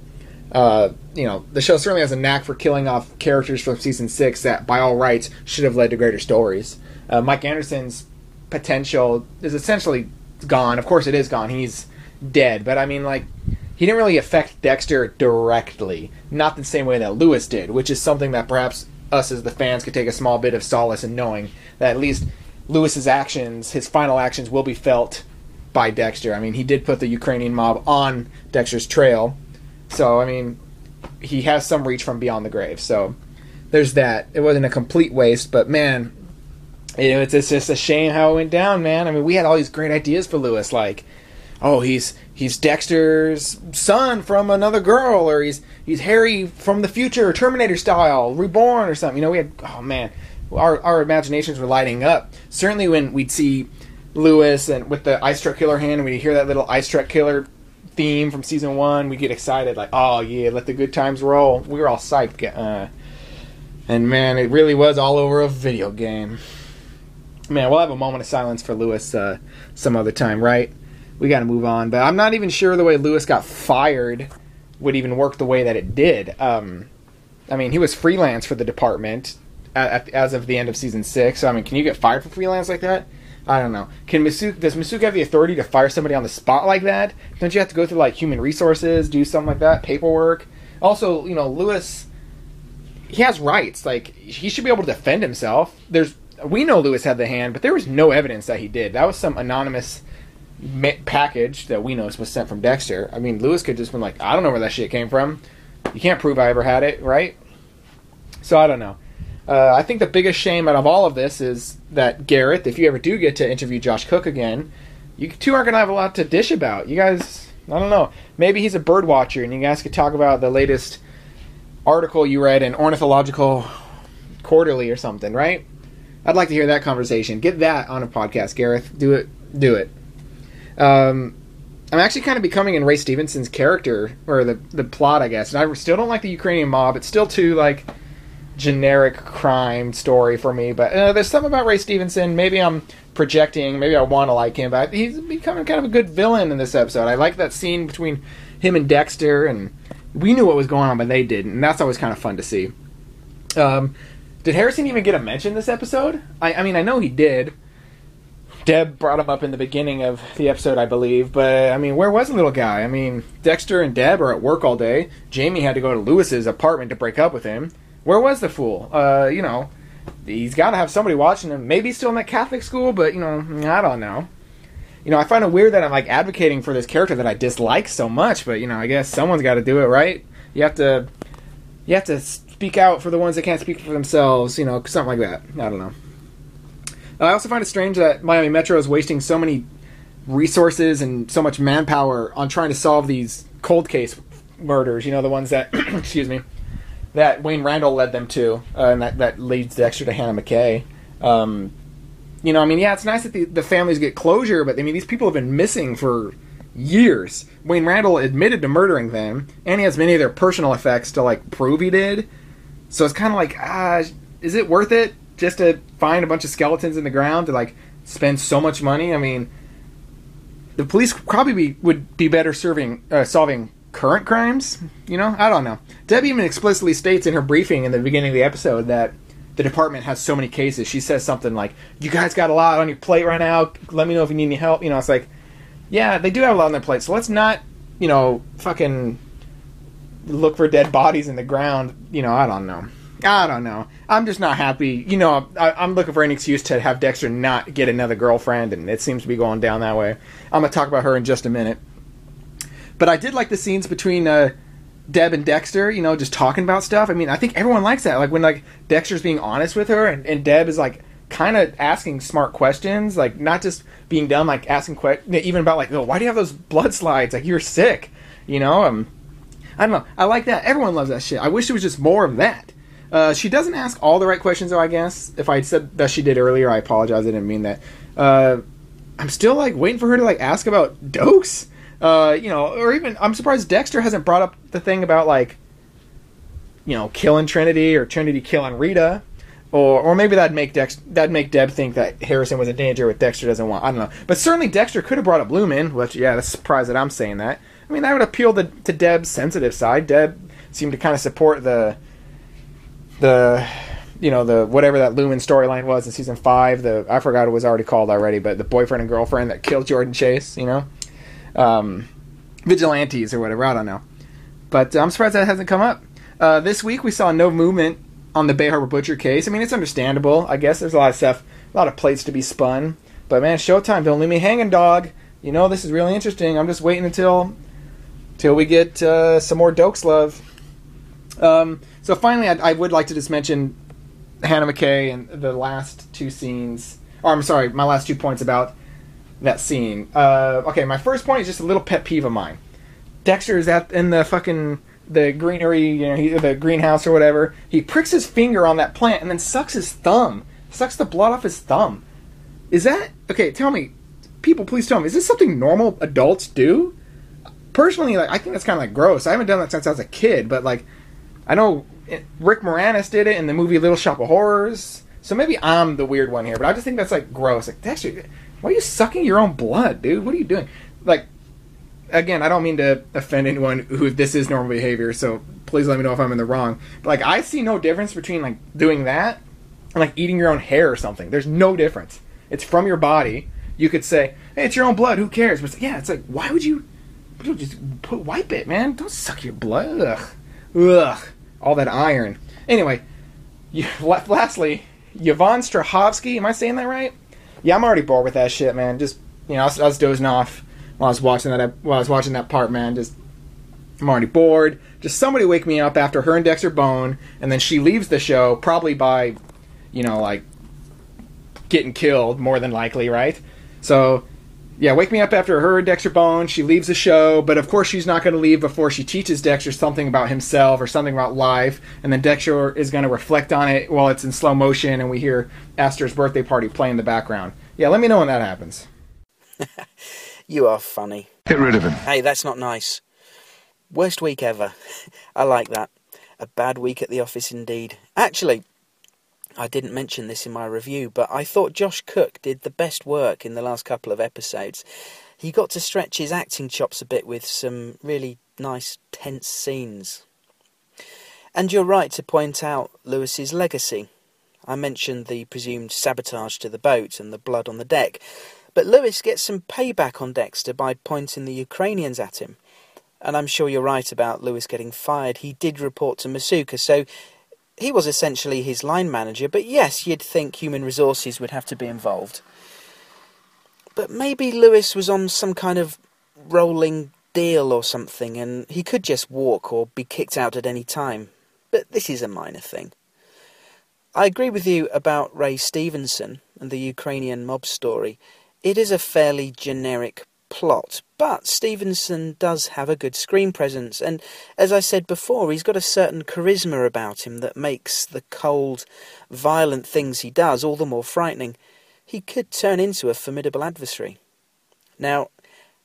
Uh, you know, the show certainly has a knack for killing off characters from season six that, by all rights, should have led to greater stories. Uh, Mike Anderson's potential is essentially gone. Of course, it is gone. He's dead. But I mean, like, he didn't really affect Dexter directly, not the same way that Louis did, which is something that perhaps us as the fans could take a small bit of solace in knowing that at least Louis's actions, his final actions, will be felt by Dexter. I mean, he did put the Ukrainian mob on Dexter's trail, so I mean, he has some reach from beyond the grave. So there's that. It wasn't a complete waste, but man, you know, it's, it's just a shame how it went down, man. I mean, we had all these great ideas for Louis, like, oh, he's he's Dexter's son from another girl, or he's he's Harry from the future, Terminator style, reborn, or something. You know, we had oh man, our our imaginations were lighting up. Certainly when we'd see Louis and with the Ice Truck Killer hand, and we'd hear that little Ice Truck Killer theme from season one, we get excited, like, oh yeah, let the good times roll. We were all psyched. Uh, and man, it really was all over a video game. Man, we'll have a moment of silence for Louis uh, some other time, right? We got to move on. But I'm not even sure the way Louis got fired would even work the way that it did. Um, I mean, he was freelance for the department at, at, as of the end of season six. So, I mean, can you get fired for freelance like that? I don't know. Can Masuka, does Masuka have the authority to fire somebody on the spot like that? Don't you have to go through like human resources, do something like that, paperwork? Also, you know, Louis, he has rights. Like he should be able to defend himself. There's we know Louis had the hand, but there was no evidence that he did. That was some anonymous package that we know was sent from Dexter. I mean, Louis could just been like, I don't know where that shit came from. You can't prove I ever had it, right? So I don't know. Uh, I think the biggest shame out of all of this is that Gareth, if you ever do get to interview Josh Cooke again, you two aren't going to have a lot to dish about. You guys, I don't know. Maybe he's a bird watcher and you guys could talk about the latest article you read in Ornithological Quarterly or something, right? I'd like to hear that conversation. Get that on a podcast, Gareth. Do it. Do it. Um, I'm actually kind of becoming in Ray Stevenson's character or the the plot, I guess. And I still don't like the Ukrainian mob. It's still too like generic crime story for me. But uh, there's something about Ray Stevenson. Maybe I'm projecting. Maybe I want to like him, but he's becoming kind of a good villain in this episode. I like that scene between him and Dexter, and we knew what was going on, but they didn't, and that's always kind of fun to see. Um, did Harrison even get a mention this episode? I, I mean, I know he did. Deb brought him up in the beginning of the episode, I believe. But I mean, where was the little guy? I mean, Dexter and Deb are at work all day. Jamie had to go to Louis's apartment to break up with him. Where was the fool? Uh, you know, he's got to have somebody watching him. Maybe he's still in that Catholic school, but you know, I don't know. You know, I find it weird that I'm like advocating for this character that I dislike so much, but you know, I guess someone's got to do it, right? You have to, you have to speak out for the ones that can't speak for themselves. You know, something like that. I don't know. I also find it strange that Miami Metro is wasting so many resources and so much manpower on trying to solve these cold case murders. You know, the ones that, excuse me, that Wayne Randall led them to, uh, and that, that leads Dexter to Hannah McKay. Um, you know, I mean, yeah, it's nice that the, the families get closure, but I mean, these people have been missing for years. Wayne Randall admitted to murdering them, and he has many of their personal effects to like prove he did. So it's kind of like, ah, is it worth it just to find a bunch of skeletons in the ground to like spend so much money? I mean, the police probably be, would be better serving uh, solving current crimes. You know, I don't know. Debbie even explicitly states in her briefing in the beginning of the episode that the department has so many cases. She says something like, "You guys got a lot on your plate right now. Let me know if you need any help." You know, it's like, yeah, they do have a lot on their plate. So let's not, you know, fucking look for dead bodies in the ground. You know, I don't know. I don't know. I'm just not happy. You know, I, am looking for an excuse to have Dexter not get another girlfriend, and it seems to be going down that way. I'm gonna talk about her in just a minute. But I did like the scenes between uh, Deb and Dexter. You know, just talking about stuff. I mean, I think everyone likes that. Like when like Dexter's being honest with her, and, and Deb is like kind of asking smart questions, like not just being dumb, like asking questions, even about like, oh, why do you have those blood slides? Like you're sick. You know, um, I don't know. I like that. Everyone loves that shit. I wish it was just more of that. Uh, she doesn't ask all the right questions, though. I guess if I said that she did earlier, I apologize. I didn't mean that. Uh, I'm still like waiting for her to like ask about Doakes. Uh, you know, or even I'm surprised Dexter hasn't brought up the thing about like, you know, killing Trinity or Trinity killing Rita, or or maybe that'd make Dex that'd make Deb think that Harrison was in danger, but Dexter doesn't want. I don't know, but certainly Dexter could have brought up Lumen, which yeah, that's surprised that I'm saying that. I mean, that would appeal to, to Deb's sensitive side. Deb seemed to kind of support the the you know the whatever that Lumen storyline was in season five. The I forgot it was already called already, but the boyfriend and girlfriend that killed Jordan Chase. You know, um, vigilantes or whatever. I don't know, but I'm surprised that hasn't come up. Uh, this week we saw no movement on the Bay Harbor Butcher case. I mean, it's understandable. I guess there's a lot of stuff, a lot of plates to be spun. But man, Showtime, don't leave me hanging, dog. You know this is really interesting. I'm just waiting until till we get uh, some more Doakes love. Um, so finally, I, I, would like to just mention Hannah McKay and the last two scenes. Or I'm sorry, my last two points about that scene. Uh, okay, my first point is just a little pet peeve of mine. Dexter is at in the fucking the greenery, you know, he, the greenhouse or whatever. He pricks his finger on that plant and then sucks his thumb, sucks the blood off his thumb. Is that okay? Tell me, people, please tell me, is this something normal adults do? Personally, like, I think that's kind of like gross. I haven't done that since I was a kid, but like, I know Rick Moranis did it in the movie Little Shop of Horrors. So maybe I'm the weird one here, but I just think that's like gross. Like, Dexter, why are you sucking your own blood, dude? What are you doing? Like, again, I don't mean to offend anyone who this is normal behavior, so please let me know if I'm in the wrong. But like, I see no difference between like doing that and like eating your own hair or something. There's no difference. It's from your body. You could say, "Hey, it's your own blood. Who cares?" But yeah, it's like, why would you? Just put, wipe it, man. Don't suck your blood. Ugh, ugh. All that iron. Anyway, you, lastly, Yvonne Strahovski. Am I saying that right? Yeah, I'm already bored with that shit, man. Just you know, I was, I was dozing off while I was watching that while I was watching that part, man. Just I'm already bored. Just somebody wake me up after her and Dexter bone, and then she leaves the show probably by, you know, like getting killed more than likely, right? So yeah, wake me up after her and Dexter bone. She leaves the show, but of course she's not going to leave before she teaches Dexter something about himself or something about life, and then Dexter is going to reflect on it while it's in slow motion, and we hear Esther's birthday party play in the background. Yeah, let me know when that happens. You are funny. Get rid of him. Hey, that's not nice. Worst week ever. I like that. A bad week at the office indeed. Actually, I didn't mention this in my review, but I thought Josh Cooke did the best work in the last couple of episodes. He got to stretch his acting chops a bit with some really nice, tense scenes. And you're right to point out Louis's legacy. I mentioned the presumed sabotage to the boat and the blood on the deck, but Louis gets some payback on Dexter by pointing the Ukrainians at him. And I'm sure you're right about Louis getting fired. He did report to Masuka, so he was essentially his line manager. But yes, you'd think human resources would have to be involved. But maybe Louis was on some kind of rolling deal or something, and he could just walk or be kicked out at any time. But this is a minor thing. I agree with you about Ray Stevenson and the Ukrainian mob story. It is a fairly generic plot, but Stevenson does have a good screen presence, and as I said before, he's got a certain charisma about him that makes the cold, violent things he does all the more frightening. He could turn into a formidable adversary. Now,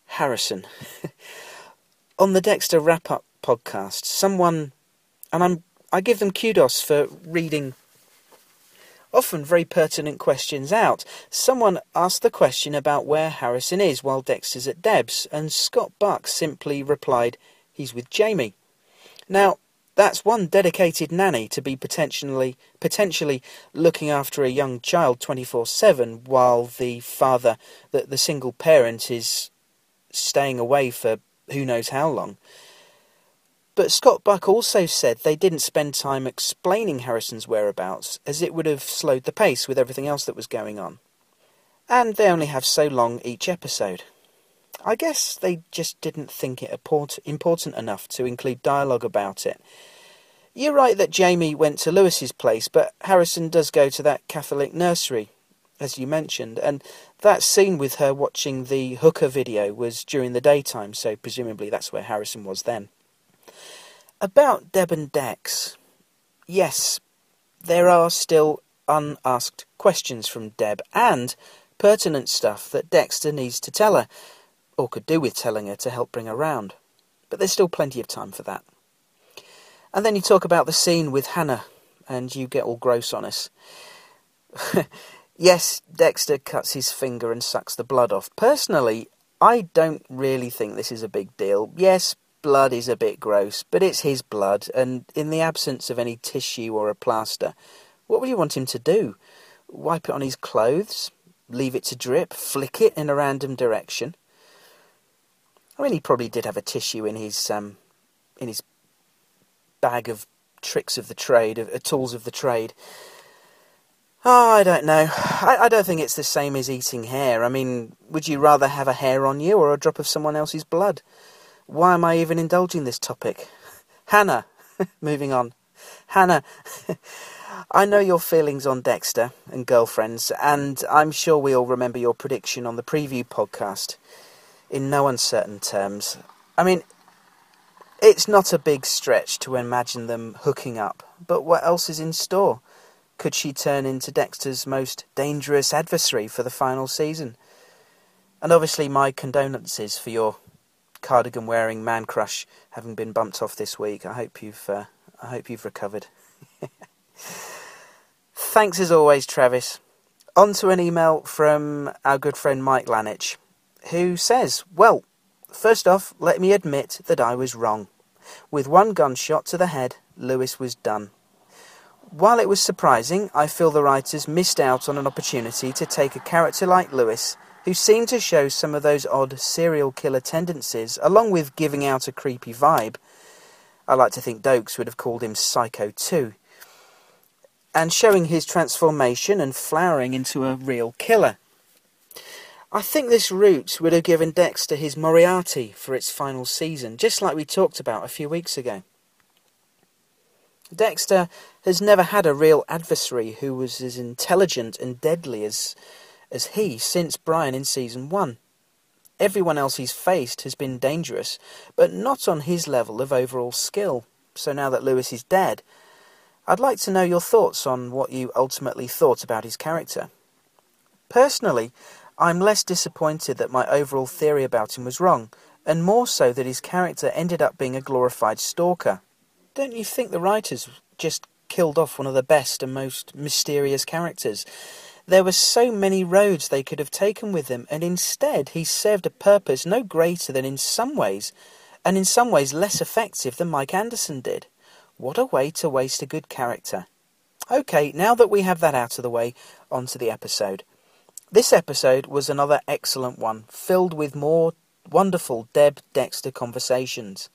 Harrison. On the Dexter Wrap Up podcast, someone, and I'm, I give them kudos for reading often very pertinent questions out. Someone asked the question about where Harrison is while Dexter's at Deb's, and Scott Buck simply replied, he's with Jamie. Now, that's one dedicated nanny to be potentially potentially looking after a young child 24/7 while the father the, the single parent is staying away for who knows how long. But Scott Buck also said they didn't spend time explaining Harrison's whereabouts, as it would have slowed the pace with everything else that was going on. And they only have so long each episode. I guess they just didn't think it important enough to include dialogue about it. You're right that Jamie went to Louis's place, but Harrison does go to that Catholic nursery, as you mentioned, and that scene with her watching the hooker video was during the daytime, so presumably that's where Harrison was then. About Deb and Dex, yes, there are still unasked questions from Deb and pertinent stuff that Dexter needs to tell her, or could do with telling her to help bring her round. But there's still plenty of time for that. And then you talk about the scene with Hannah, and you get all gross on us. yes, Dexter cuts his finger and sucks the blood off. Personally, I don't really think this is a big deal. Yes, blood is a bit gross, but it's his blood, and in the absence of any tissue or a plaster, what would you want him to do? Wipe it on his clothes? Leave it to drip? Flick it in a random direction? I mean, he probably did have a tissue in his um, in his bag of tricks of the trade, of uh, tools of the trade. Oh, I don't know. I, I don't think it's the same as eating hair. I mean, would you rather have a hair on you or a drop of someone else's blood? Why am I even indulging this topic? Hannah, moving on. Hannah, I know your feelings on Dexter and girlfriends, and I'm sure we all remember your prediction on the preview podcast in no uncertain terms. I mean, it's not a big stretch to imagine them hooking up, but what else is in store? Could she turn into Dexter's most dangerous adversary for the final season? And obviously, my condolences for your cardigan wearing man crush having been bumped off this week. I hope you've uh, I hope you've recovered. Thanks as always, Travis. On to an email from our good friend Mike Lanich, who says, Well, first off, let me admit that I was wrong. With one gunshot to the head, Louis was done. While it was surprising, I feel the writers missed out on an opportunity to take a character like Louis, who seemed to show some of those odd serial killer tendencies, along with giving out a creepy vibe. I like to think Doakes would have called him Psycho too. And showing his transformation and flowering into a real killer. I think this route would have given Dexter his Moriarty for its final season, just like we talked about a few weeks ago. Dexter has never had a real adversary who was as intelligent and deadly as, as he since Brian in season one. Everyone else he's faced has been dangerous, but not on his level of overall skill. So now that Louis is dead, I'd like to know your thoughts on what you ultimately thought about his character. Personally, I'm less disappointed that my overall theory about him was wrong, and more so that his character ended up being a glorified stalker. Don't you think the writers just killed off one of the best and most mysterious characters? There were so many roads they could have taken with them, and instead he served a purpose no greater than in some ways, and in some ways less effective than Mike Anderson did. What a way to waste a good character. Okay, now that we have that out of the way, on to the episode. This episode was another excellent one, filled with more wonderful Deb Dexter conversations.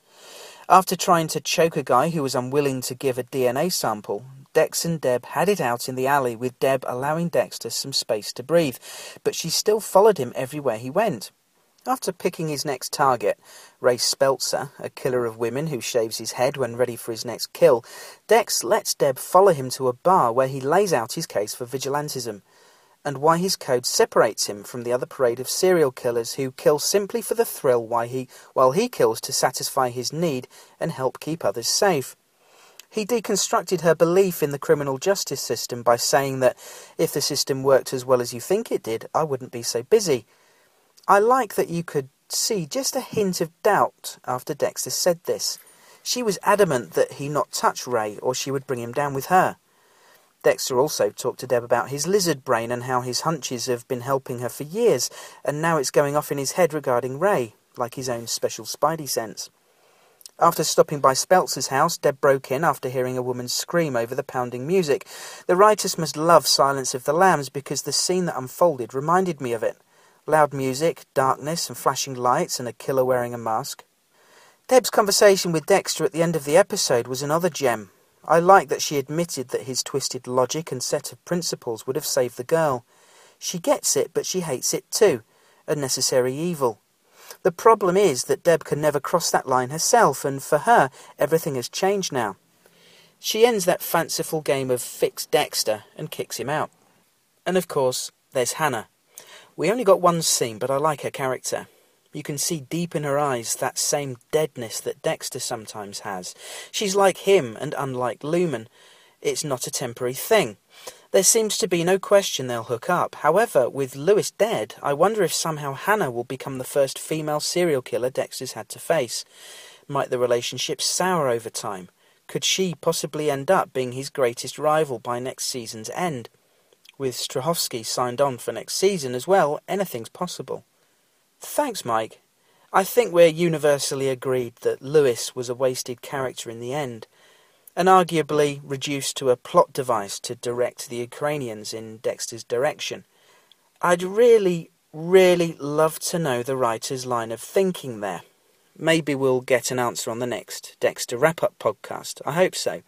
After trying to choke a guy who was unwilling to give a DNA sample, Dex and Deb had it out in the alley with Deb allowing Dexter some space to breathe, but she still followed him everywhere he went. After picking his next target, Ray Speltzer, a killer of women who shaves his head when ready for his next kill, Dex lets Deb follow him to a bar where he lays out his case for vigilantism and why his code separates him from the other parade of serial killers who kill simply for the thrill while he, while he kills to satisfy his need and help keep others safe. He deconstructed her belief in the criminal justice system by saying that if the system worked as well as you think it did, I wouldn't be so busy. I like that you could see just a hint of doubt after Dexter said this. She was adamant that he not touch Ray or she would bring him down with her. Dexter also talked to Deb about his lizard brain and how his hunches have been helping her for years, and now it's going off in his head regarding Ray, like his own special spidey sense. After stopping by Speltzer's house, Deb broke in after hearing a woman scream over the pounding music. The writers must love Silence of the Lambs because the scene that unfolded reminded me of it. Loud music, darkness, and flashing lights, and a killer wearing a mask. Deb's conversation with Dexter at the end of the episode was another gem. I like that she admitted that his twisted logic and set of principles would have saved the girl. She gets it, but she hates it too. A necessary evil. The problem is that Deb can never cross that line herself, and for her, everything has changed now. She ends that fanciful game of fix Dexter and kicks him out. And of course, there's Hannah. We only got one scene, but I like her character. You can see deep in her eyes that same deadness that Dexter sometimes has. She's like him, and unlike Lumen, it's not a temporary thing. There seems to be no question they'll hook up. However, with Louis dead, I wonder if somehow Hannah will become the first female serial killer Dexter's had to face. Might the relationship sour over time? Could she possibly end up being his greatest rival by next season's end? With Strahovski signed on for next season as well, anything's possible. Thanks, Mike. I think we're universally agreed that Louis was a wasted character in the end, and arguably reduced to a plot device to direct the Ukrainians in Dexter's direction. I'd really, really love to know the writer's line of thinking there. Maybe we'll get an answer on the next Dexter Wrap Up podcast. I hope so.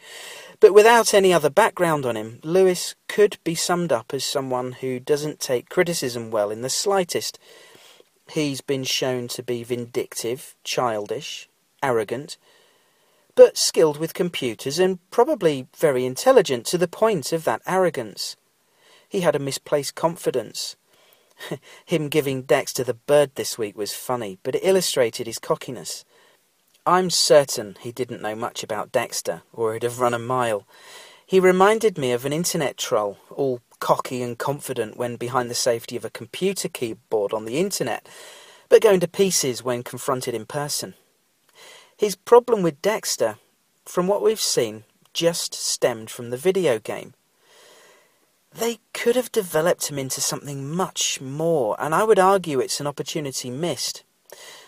But without any other background on him, Louis could be summed up as someone who doesn't take criticism well in the slightest. He's been shown to be vindictive, childish, arrogant, but skilled with computers and probably very intelligent to the point of that arrogance. He had a misplaced confidence Him giving Dexter the bird this week was funny, but it illustrated his cockiness. I'm certain he didn't know much about Dexter, or he'd have run a mile. He reminded me of an internet troll, all cocky and confident when behind the safety of a computer keyboard on the internet, but going to pieces when confronted in person. His problem with Dexter, from what we've seen, just stemmed from the video game. They could have developed him into something much more, and I would argue it's an opportunity missed.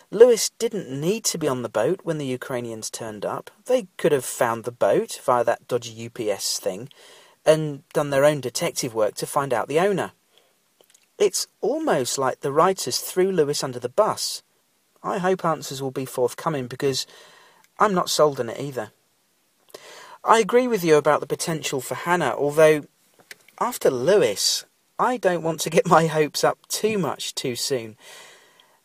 Louis didn't need to be on the boat when the Ukrainians turned up. They could have found the boat via that dodgy UPS thing and done their own detective work to find out the owner. It's almost like the writers threw Louis under the bus. I hope answers will be forthcoming because I'm not sold on it either. I agree with you about the potential for Hannah, although after Louis, I don't want to get my hopes up too much too soon.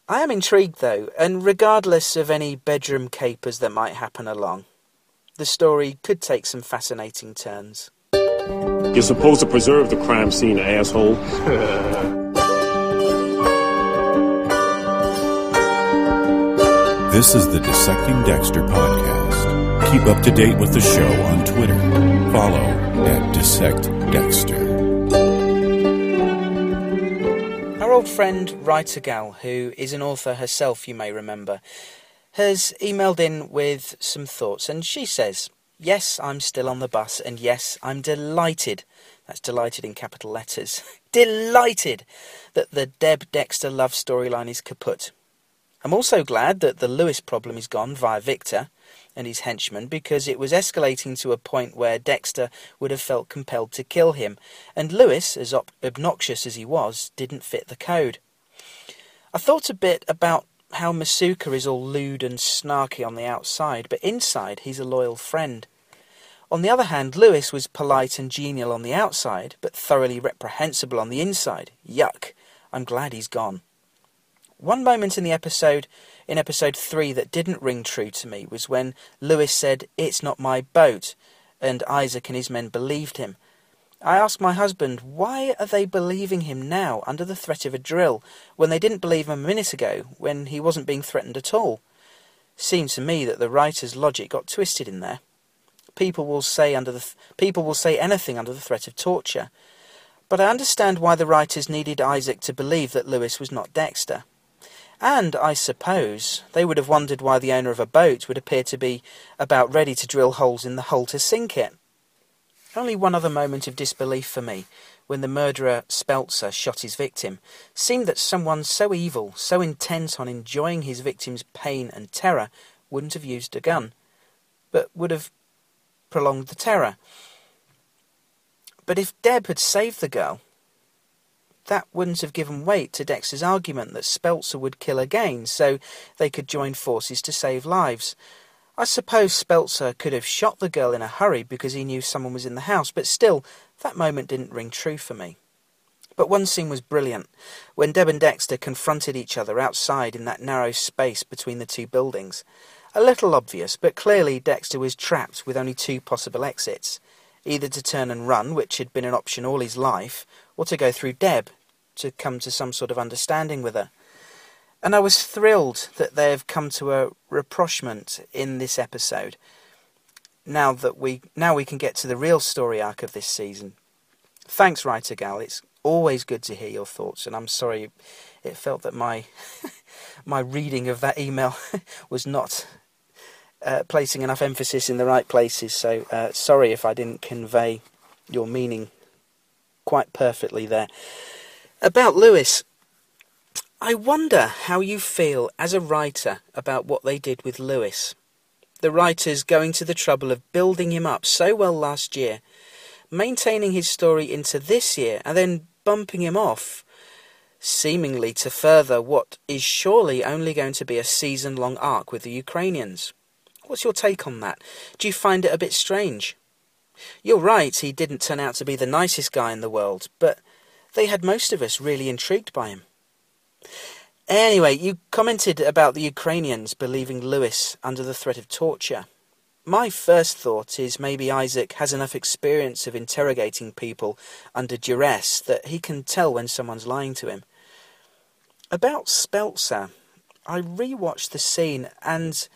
I am intrigued though, and regardless of any bedroom capers that might happen along, the story could take some fascinating turns. You're supposed to preserve the crime scene, asshole. This is the Dissecting Dexter podcast. Keep up to date with the show on Twitter. Follow at Dissect Dexter. Our old friend Writer Gal, who is an author herself, you may remember, has emailed in with some thoughts, and she says, Yes, I'm still on the bus, and yes, I'm delighted. That's delighted in capital letters. delighted that the Deb Dexter love storyline is kaput. I'm also glad that the Louis problem is gone via Victor and his henchmen because it was escalating to a point where Dexter would have felt compelled to kill him, and Louis, as ob- obnoxious as he was, didn't fit the code. I thought a bit about how Masuka is all lewd and snarky on the outside, but inside he's a loyal friend. On the other hand, Louis was polite and genial on the outside, but thoroughly reprehensible on the inside. Yuck. I'm glad he's gone. One moment in the episode, in episode 3, that didn't ring true to me was when Louis said, It's not my boat, and Isaak and his men believed him. I asked my husband, why are they believing him now under the threat of a drill when they didn't believe him a minute ago when he wasn't being threatened at all? Seemed to me that the writer's logic got twisted in there. People will say under the th- people will say anything under the threat of torture. But I understand why the writers needed Isaak to believe that Louis was not Dexter. And, I suppose, they would have wondered why the owner of a boat would appear to be about ready to drill holes in the hull to sink it. Only one other moment of disbelief for me, when the murderer Speltzer shot his victim, seemed that someone so evil, so intent on enjoying his victim's pain and terror, wouldn't have used a gun, but would have prolonged the terror. But if Deb had saved the girl, that wouldn't have given weight to Dexter's argument that Speltzer would kill again, so they could join forces to save lives. I suppose Speltzer could have shot the girl in a hurry because he knew someone was in the house, but still, that moment didn't ring true for me. But one scene was brilliant, when Deb and Dexter confronted each other outside in that narrow space between the two buildings. A little obvious, but clearly Dexter was trapped with only two possible exits either to turn and run, which had been an option all his life, or to go through Deb to come to some sort of understanding with her. And I was thrilled that they have come to a rapprochement in this episode. Now that we now we can get to the real story arc of this season. Thanks, writer gal. It's always good to hear your thoughts, and I'm sorry it felt that my my reading of that email was not uh, placing enough emphasis in the right places. So uh, sorry if I didn't convey your meaning quite perfectly there. About Louis, I wonder how you feel as a writer about what they did with Louis. The writers going to the trouble of building him up so well last year, maintaining his story into this year, and then bumping him off, seemingly to further what is surely only going to be a season long arc with the Ukrainians. What's your take on that? Do you find it a bit strange? You're right, he didn't turn out to be the nicest guy in the world, but they had most of us really intrigued by him. Anyway, you commented about the Ukrainians believing Louis under the threat of torture. My first thought is maybe Isaak has enough experience of interrogating people under duress that he can tell when someone's lying to him. About Speltzer, I rewatched the scene and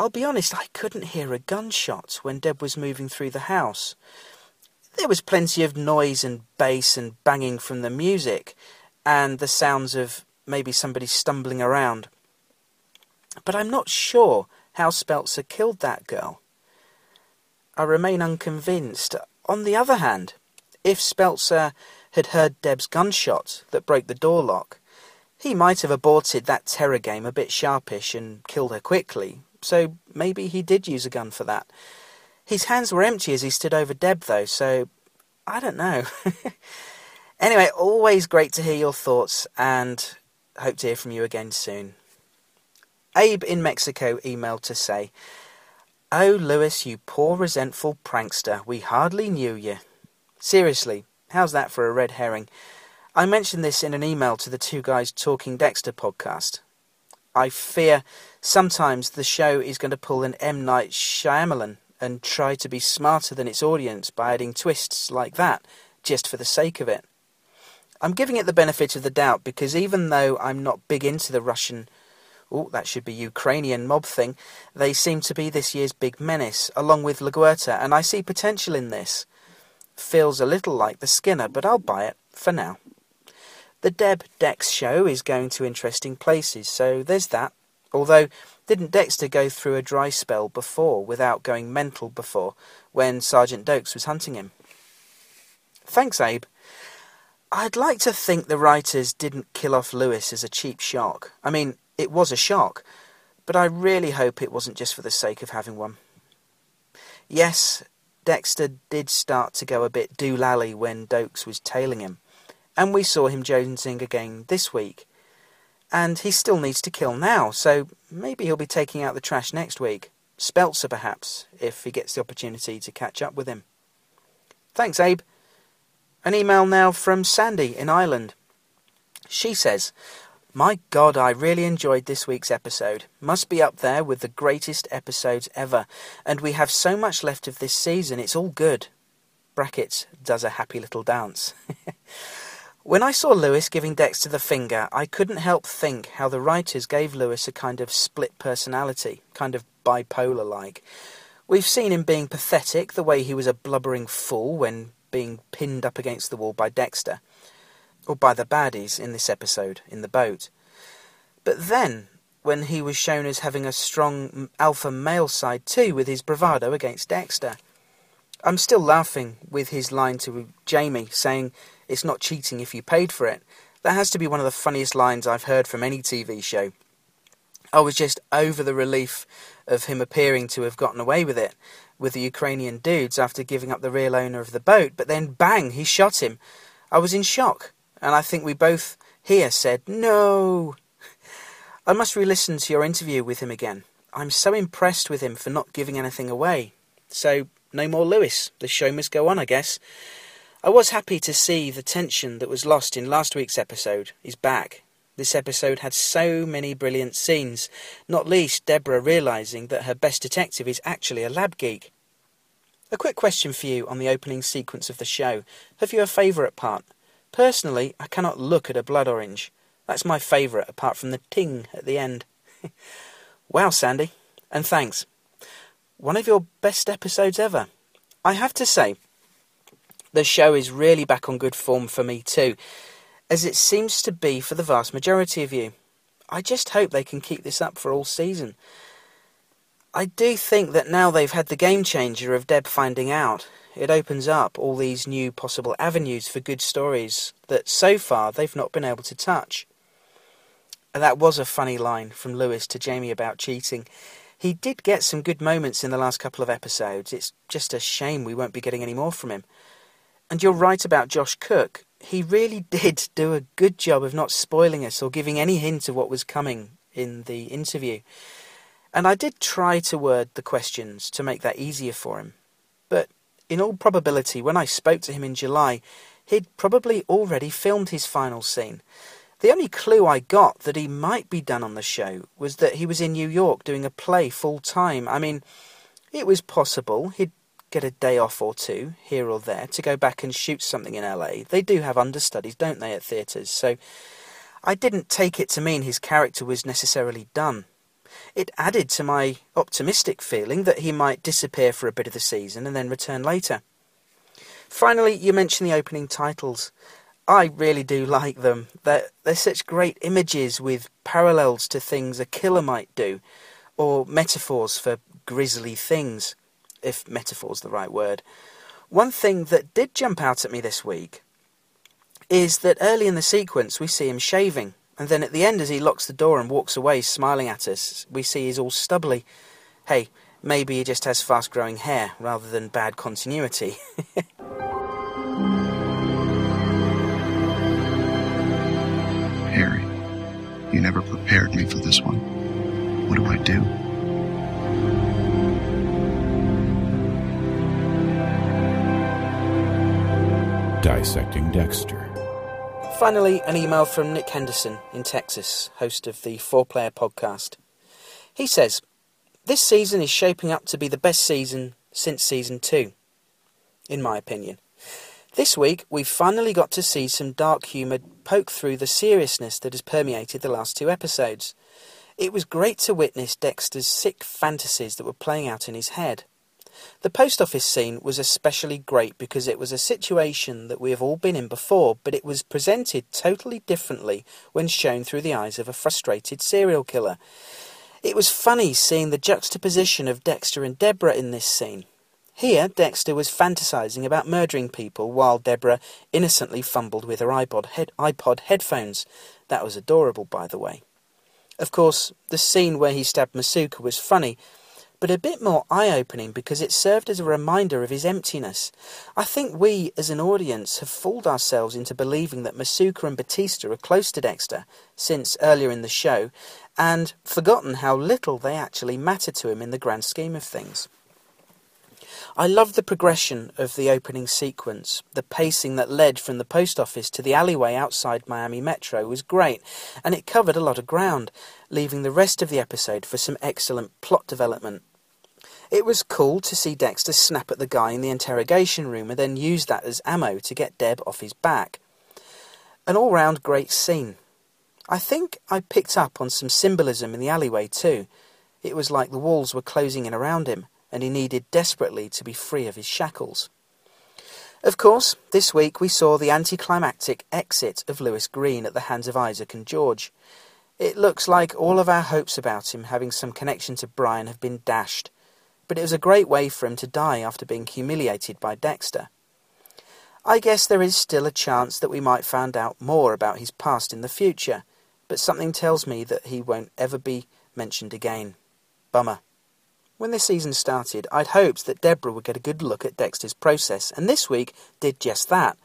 I'll be honest, I couldn't hear a gunshot when Deb was moving through the house. There was plenty of noise and bass and banging from the music, and the sounds of maybe somebody stumbling around. But I'm not sure how Speltzer killed that girl. I remain unconvinced. On the other hand, if Speltzer had heard Deb's gunshot that broke the door lock, he might have aborted that terror game a bit sharpish and killed her quickly, so maybe he did use a gun for that. His hands were empty as he stood over Deb, though, so I don't know. anyway, always great to hear your thoughts and hope to hear from you again soon. Abe in Mexico emailed to say, Oh, Louis, you poor resentful prankster, we hardly knew you. Seriously, how's that for a red herring? I mentioned this in an email to the Two Guys Talking Dexter podcast. I fear sometimes the show is going to pull an M. Night Shyamalan and try to be smarter than its audience by adding twists like that, just for the sake of it. I'm giving it the benefit of the doubt because even though I'm not big into the Russian, oh, that should be Ukrainian mob thing, they seem to be this year's big menace, along with LaGuerta, and I see potential in this. Feels a little like the Skinner, but I'll buy it for now. The Deb Dex show is going to interesting places, so there's that. Although, didn't Dexter go through a dry spell before without going mental before when Sergeant Doakes was hunting him? Thanks, Abe. I'd like to think the writers didn't kill off Louis as a cheap shock. I mean, it was a shock, but I really hope it wasn't just for the sake of having one. Yes, Dexter did start to go a bit doolally when Doakes was tailing him, and we saw him jonesing again this week and he still needs to kill now, so maybe he'll be taking out the trash next week. Speltzer, perhaps, if he gets the opportunity to catch up with him. Thanks, Abe. An email now from Sandy in Ireland. She says, My God, I really enjoyed this week's episode. Must be up there with the greatest episodes ever. And we have so much left of this season, it's all good. Brackets, does a happy little dance. When I saw Louis giving Dexter the finger, I couldn't help think how the writers gave Louis a kind of split personality, kind of bipolar like. We've seen him being pathetic, the way he was a blubbering fool when being pinned up against the wall by Dexter, or by the baddies in this episode, in the boat. But then, when he was shown as having a strong alpha male side too, with his bravado against Dexter. I'm still laughing with his line to Jamie saying, It's not cheating if you paid for it. That has to be one of the funniest lines I've heard from any TV show. I was just over the relief of him appearing to have gotten away with it with the Ukrainian dudes after giving up the real owner of the boat, but then bang, he shot him. I was in shock, and I think we both here said, No! I must re listen to your interview with him again. I'm so impressed with him for not giving anything away. So no more Louis. The show must go on, I guess. I was happy to see the tension that was lost in last week's episode is back. This episode had so many brilliant scenes, not least Deborah realising that her best detective is actually a lab geek. A quick question for you on the opening sequence of the show. Have you a favourite part? Personally, I cannot look at a blood orange. That's my favourite, apart from the ting at the end. wow, Sandy. And thanks one of your best episodes ever. I have to say, the show is really back on good form for me too, as it seems to be for the vast majority of you. I just hope they can keep this up for all season. I do think that now they've had the game changer of Deb finding out, it opens up all these new possible avenues for good stories that so far they've not been able to touch. That was a funny line from Louis to Jamie about cheating. He did get some good moments in the last couple of episodes. It's just a shame we won't be getting any more from him. And you're right about Josh Cooke. He really did do a good job of not spoiling us or giving any hint of what was coming in the interview. And I did try to word the questions to make that easier for him. But in all probability, when I spoke to him in July, he'd probably already filmed his final scene. The only clue I got that he might be done on the show was that he was in New York doing a play full time. I mean, it was possible he'd get a day off or two, here or there, to go back and shoot something in LA. They do have understudies, don't they, at theatres? So I didn't take it to mean his character was necessarily done. It added to my optimistic feeling that he might disappear for a bit of the season and then return later. Finally, you mentioned the opening titles. I really do like them. They're, they're such great images with parallels to things a killer might do, or metaphors for grisly things, if metaphor's the right word. One thing that did jump out at me this week is that early in the sequence we see him shaving. And then at the end, as he locks the door and walks away smiling at us, we see he's all stubbly. Hey, maybe he just has fast growing hair rather than bad continuity. Harry, you never prepared me for this one. What do I do? Dissecting Dexter. Finally, an email from Nick Henderson in Texas, host of the Four Player podcast. He says, This season is shaping up to be the best season since season two, in my opinion. This week, we've finally got to see some dark humour poke through the seriousness that has permeated the last two episodes. It was great to witness Dexter's sick fantasies that were playing out in his head. The post office scene was especially great because it was a situation that we have all been in before, but it was presented totally differently when shown through the eyes of a frustrated serial killer. It was funny seeing the juxtaposition of Dexter and Deborah in this scene. Here, Dexter was fantasizing about murdering people while Deborah innocently fumbled with her iPod, head- iPod headphones. That was adorable, by the way. Of course, the scene where he stabbed Masuka was funny, but a bit more eye opening because it served as a reminder of his emptiness. I think we, as an audience, have fooled ourselves into believing that Masuka and Batista are close to Dexter since earlier in the show, and forgotten how little they actually matter to him in the grand scheme of things. I loved the progression of the opening sequence. The pacing that led from the post office to the alleyway outside Miami Metro was great, and it covered a lot of ground, leaving the rest of the episode for some excellent plot development. It was cool to see Dexter snap at the guy in the interrogation room and then use that as ammo to get Deb off his back. An all round great scene. I think I picked up on some symbolism in the alleyway too. It was like the walls were closing in around him, and he needed desperately to be free of his shackles. Of course, this week we saw the anticlimactic exit of Louis Greene at the hands of Isaak and George. It looks like all of our hopes about him having some connection to Brian have been dashed, but it was a great way for him to die after being humiliated by Dexter. I guess there is still a chance that we might find out more about his past in the future, but something tells me that he won't ever be mentioned again. Bummer. When this season started, I'd hoped that Deborah would get a good look at Dexter's process, and this week did just that.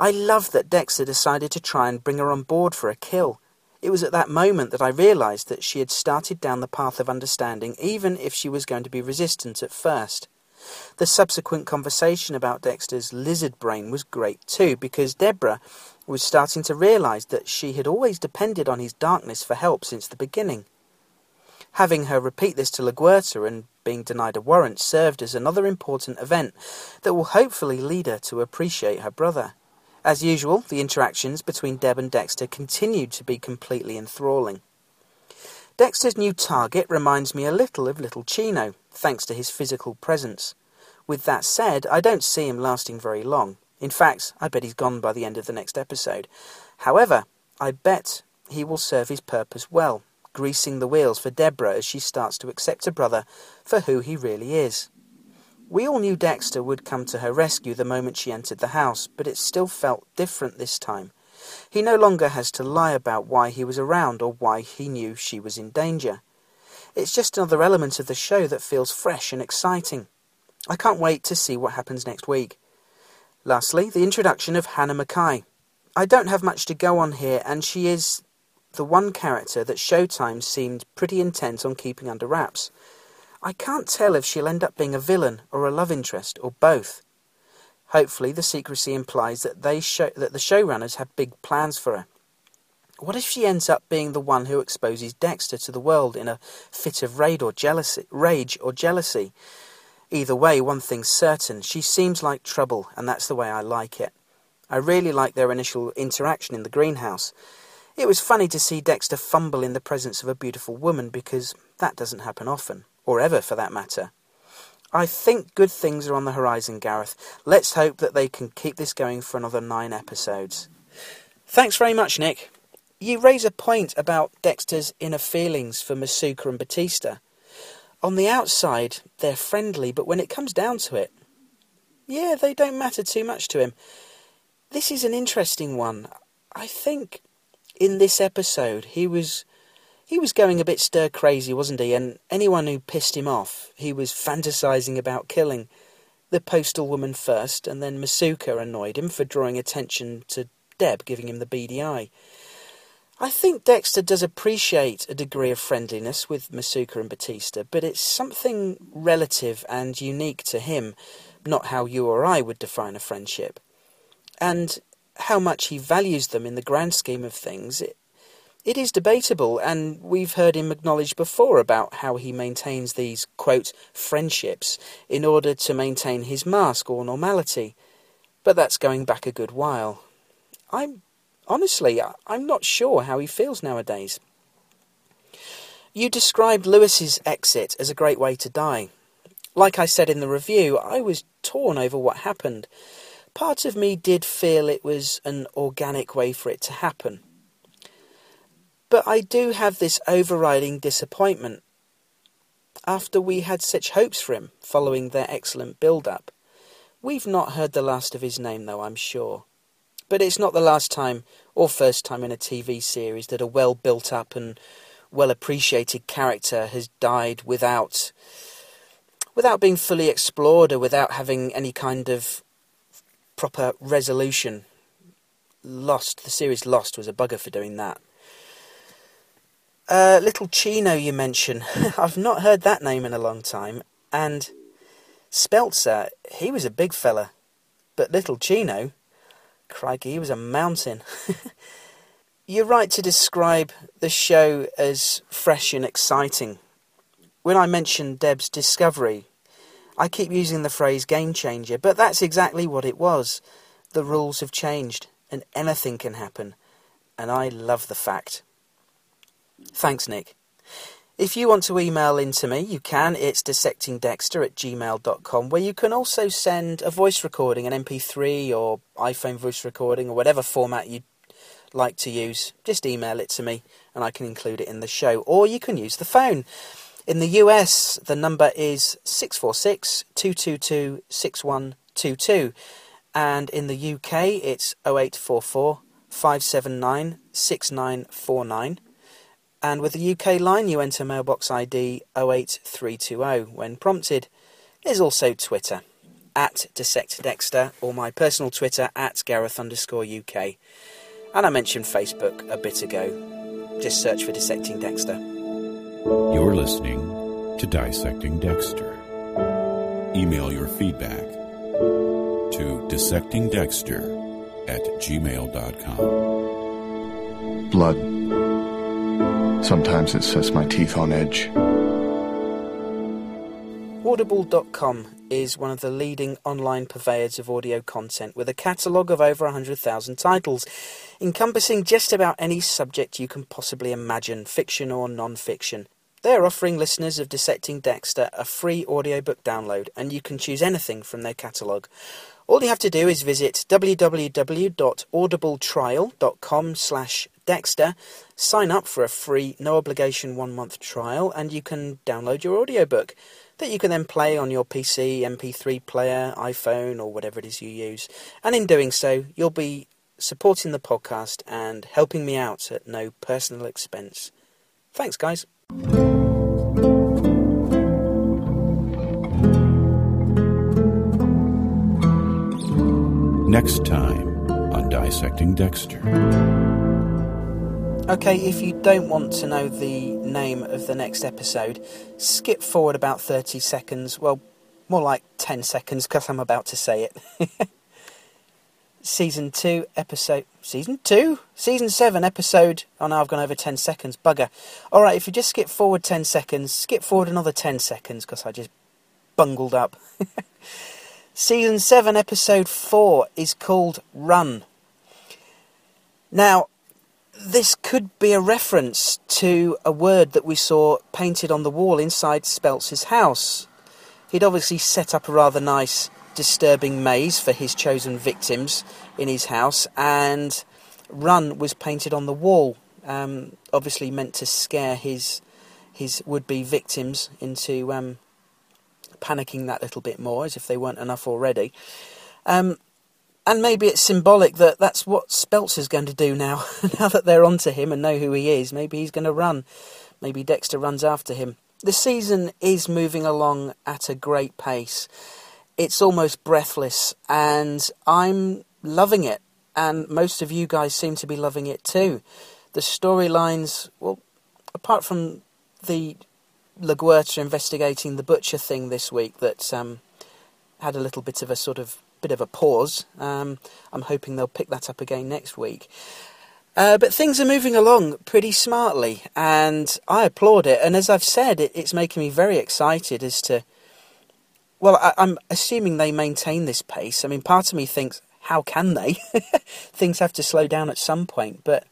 I loved that Dexter decided to try and bring her on board for a kill. It was at that moment that I realised that she had started down the path of understanding, even if she was going to be resistant at first. The subsequent conversation about Dexter's lizard brain was great too, because Deborah was starting to realise that she had always depended on his darkness for help since the beginning. Having her repeat this to LaGuerta and being denied a warrant served as another important event that will hopefully lead her to appreciate her brother. As usual, the interactions between Deb and Dexter continued to be completely enthralling. Dexter's new target reminds me a little of Little Chino, thanks to his physical presence. With that said, I don't see him lasting very long. In fact, I bet he's gone by the end of the next episode. However, I bet he will serve his purpose well, greasing the wheels for Deborah as she starts to accept her brother for who he really is. We all knew Dexter would come to her rescue the moment she entered the house, but it still felt different this time. He no longer has to lie about why he was around or why he knew she was in danger. It's just another element of the show that feels fresh and exciting. I can't wait to see what happens next week. Lastly, the introduction of Hannah McKay. I don't have much to go on here, and she is the one character that Showtime seemed pretty intent on keeping under wraps. I can't tell if she'll end up being a villain or a love interest or both. Hopefully, the secrecy implies that they show, that the showrunners have big plans for her. What if she ends up being the one who exposes Dexter to the world in a fit of rage or jealousy? Rage or jealousy? Either way, one thing's certain: she seems like trouble, and that's the way I like it. I really like their initial interaction in the greenhouse. It was funny to see Dexter fumble in the presence of a beautiful woman because that doesn't happen often or ever for that matter. I think good things are on the horizon, Gareth. Let's hope that they can keep this going for another nine episodes. Thanks very much, Nick. You raise a point about Dexter's inner feelings for Masuka and Batista. On the outside, they're friendly, but when it comes down to it, yeah, they don't matter too much to him. This is an interesting one. I think in this episode he was he was going a bit stir crazy, wasn't he? And anyone who pissed him off, he was fantasizing about killing. The postal woman first, and then Masuka annoyed him for drawing attention to Deb giving him the beady eye. I think Dexter does appreciate a degree of friendliness with Masuka and Batista, but it's something relative and unique to him, not how you or I would define a friendship. And how much he values them in the grand scheme of things, it, it is debatable, and we've heard him acknowledge before about how he maintains these, quote, friendships in order to maintain his mask or normality. But that's going back a good while. I'm, honestly, I'm not sure how he feels nowadays. You described Louis's exit as a great way to die. Like I said in the review, I was torn over what happened. Part of me did feel it was an organic way for it to happen. But I do have this overriding disappointment. After we had such hopes for him following their excellent build up. We've not heard the last of his name, though, I'm sure. But it's not the last time or first time in a TV series that a well built up and well appreciated character has died without without being fully explored or without having any kind of proper resolution. Lost, the series Lost was a bugger for doing that. Little Chino, you mention. I've not heard that name in a long time. And Speltzer, he was a big fella. But little Chino, crikey, he was a mountain. You're right to describe the show as fresh and exciting. When I mentioned Deb's discovery, I keep using the phrase game changer, but that's exactly what it was. The rules have changed, and anything can happen. And I love the fact. Thanks, Nick. If you want to email in to me, you can. It's dissectingdexter at gmail.com, where you can also send a voice recording, an MP3 or iPhone voice recording, or whatever format you'd like to use. Just email it to me, and I can include it in the show. Or you can use the phone. In the US, the number is 646 222 6122. And in the UK, it's 0844 579 6949. And with the UK line, you enter mailbox ID 08320 when prompted. There's also Twitter, at DissectDexter, or my personal Twitter, at Gareth underscore UK. And I mentioned Facebook a bit ago. Just search for Dissecting Dexter. You're listening to Dissecting Dexter. Email your feedback to dissectingdexter at gmail.com. Blood. Sometimes it sets my teeth on edge. Audible.com is one of the leading online purveyors of audio content with a catalogue of over 100,000 titles, encompassing just about any subject you can possibly imagine, fiction or non fiction. They are offering listeners of Dissecting Dexter a free audiobook download, and you can choose anything from their catalogue. All you have to do is visit www.audibletrial.com slash Dexter, sign up for a free, no obligation one month trial, and you can download your audiobook that you can then play on your PC, MP3 player, iPhone, or whatever it is you use. And in doing so, you'll be supporting the podcast and helping me out at no personal expense. Thanks, guys. Next time on Dissecting Dexter. Okay, if you don't want to know the name of the next episode, skip forward about 30 seconds. Well, more like 10 seconds because I'm about to say it. season 2, episode. Season 2? Season 7, episode. Oh no, I've gone over 10 seconds. Bugger. Alright, if you just skip forward 10 seconds, skip forward another 10 seconds because I just bungled up. season 7, episode 4 is called Run. Now, this could be a reference to a word that we saw painted on the wall inside Speltz's house. He'd obviously set up a rather nice, disturbing maze for his chosen victims in his house, and Run was painted on the wall, um, obviously meant to scare his his would-be victims into um, panicking that little bit more, as if they weren't enough already. Um, and maybe it's symbolic that that's what Speltzer's going to do now. now that they're onto him and know who he is, maybe he's going to run. Maybe Dexter runs after him. The season is moving along at a great pace. It's almost breathless, and I'm loving it. And most of you guys seem to be loving it too. The storylines, well, apart from the LaGuerta investigating the butcher thing this week that um, had a little bit of a sort of bit of a pause. Um, I'm hoping they'll pick that up again next week. Uh, but things are moving along pretty smartly, and I applaud it. And as I've said, it, it's making me very excited as to. Well, I, I'm assuming they maintain this pace. I mean, part of me thinks, how can they? Things have to slow down at some point, but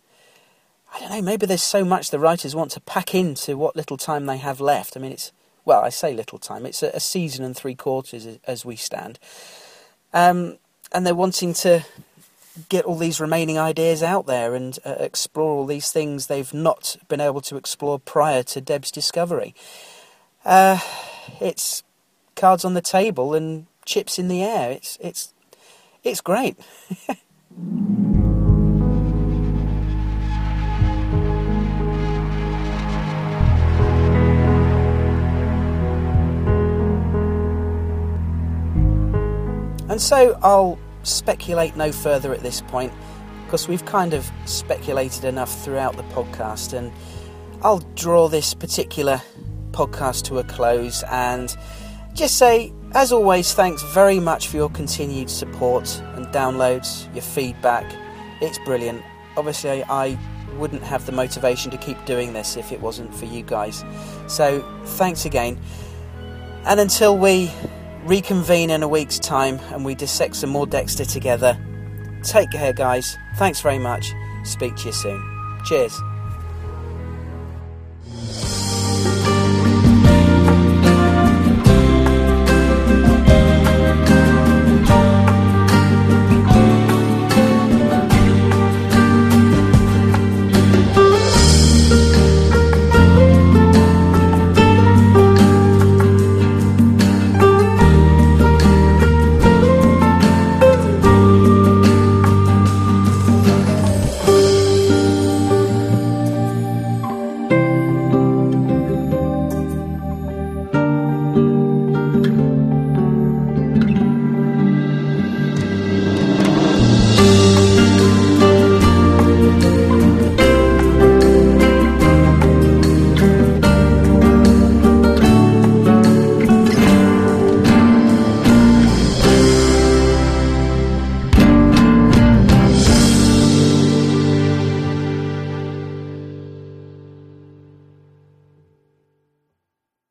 I don't know. Maybe there's so much the writers want to pack into what little time they have left. I mean, it's well, I say little time. It's a, a season and three quarters as, as we stand. Um, and they're wanting to get all these remaining ideas out there and uh, explore all these things they've not been able to explore prior to Deb's discovery. Uh, it's cards on the table and chips in the air. It's it's it's great. And so I'll speculate no further at this point, because we've kind of speculated enough throughout the podcast, and I'll draw this particular podcast to a close and just say, as always, thanks very much for your continued support and downloads, your feedback. It's brilliant. Obviously, I wouldn't have the motivation to keep doing this if it wasn't for you guys. So, thanks again. And until we reconvene in a week's time and we dissect some more Dexter together. Take care, guys. Thanks very much. Speak to you soon. Cheers.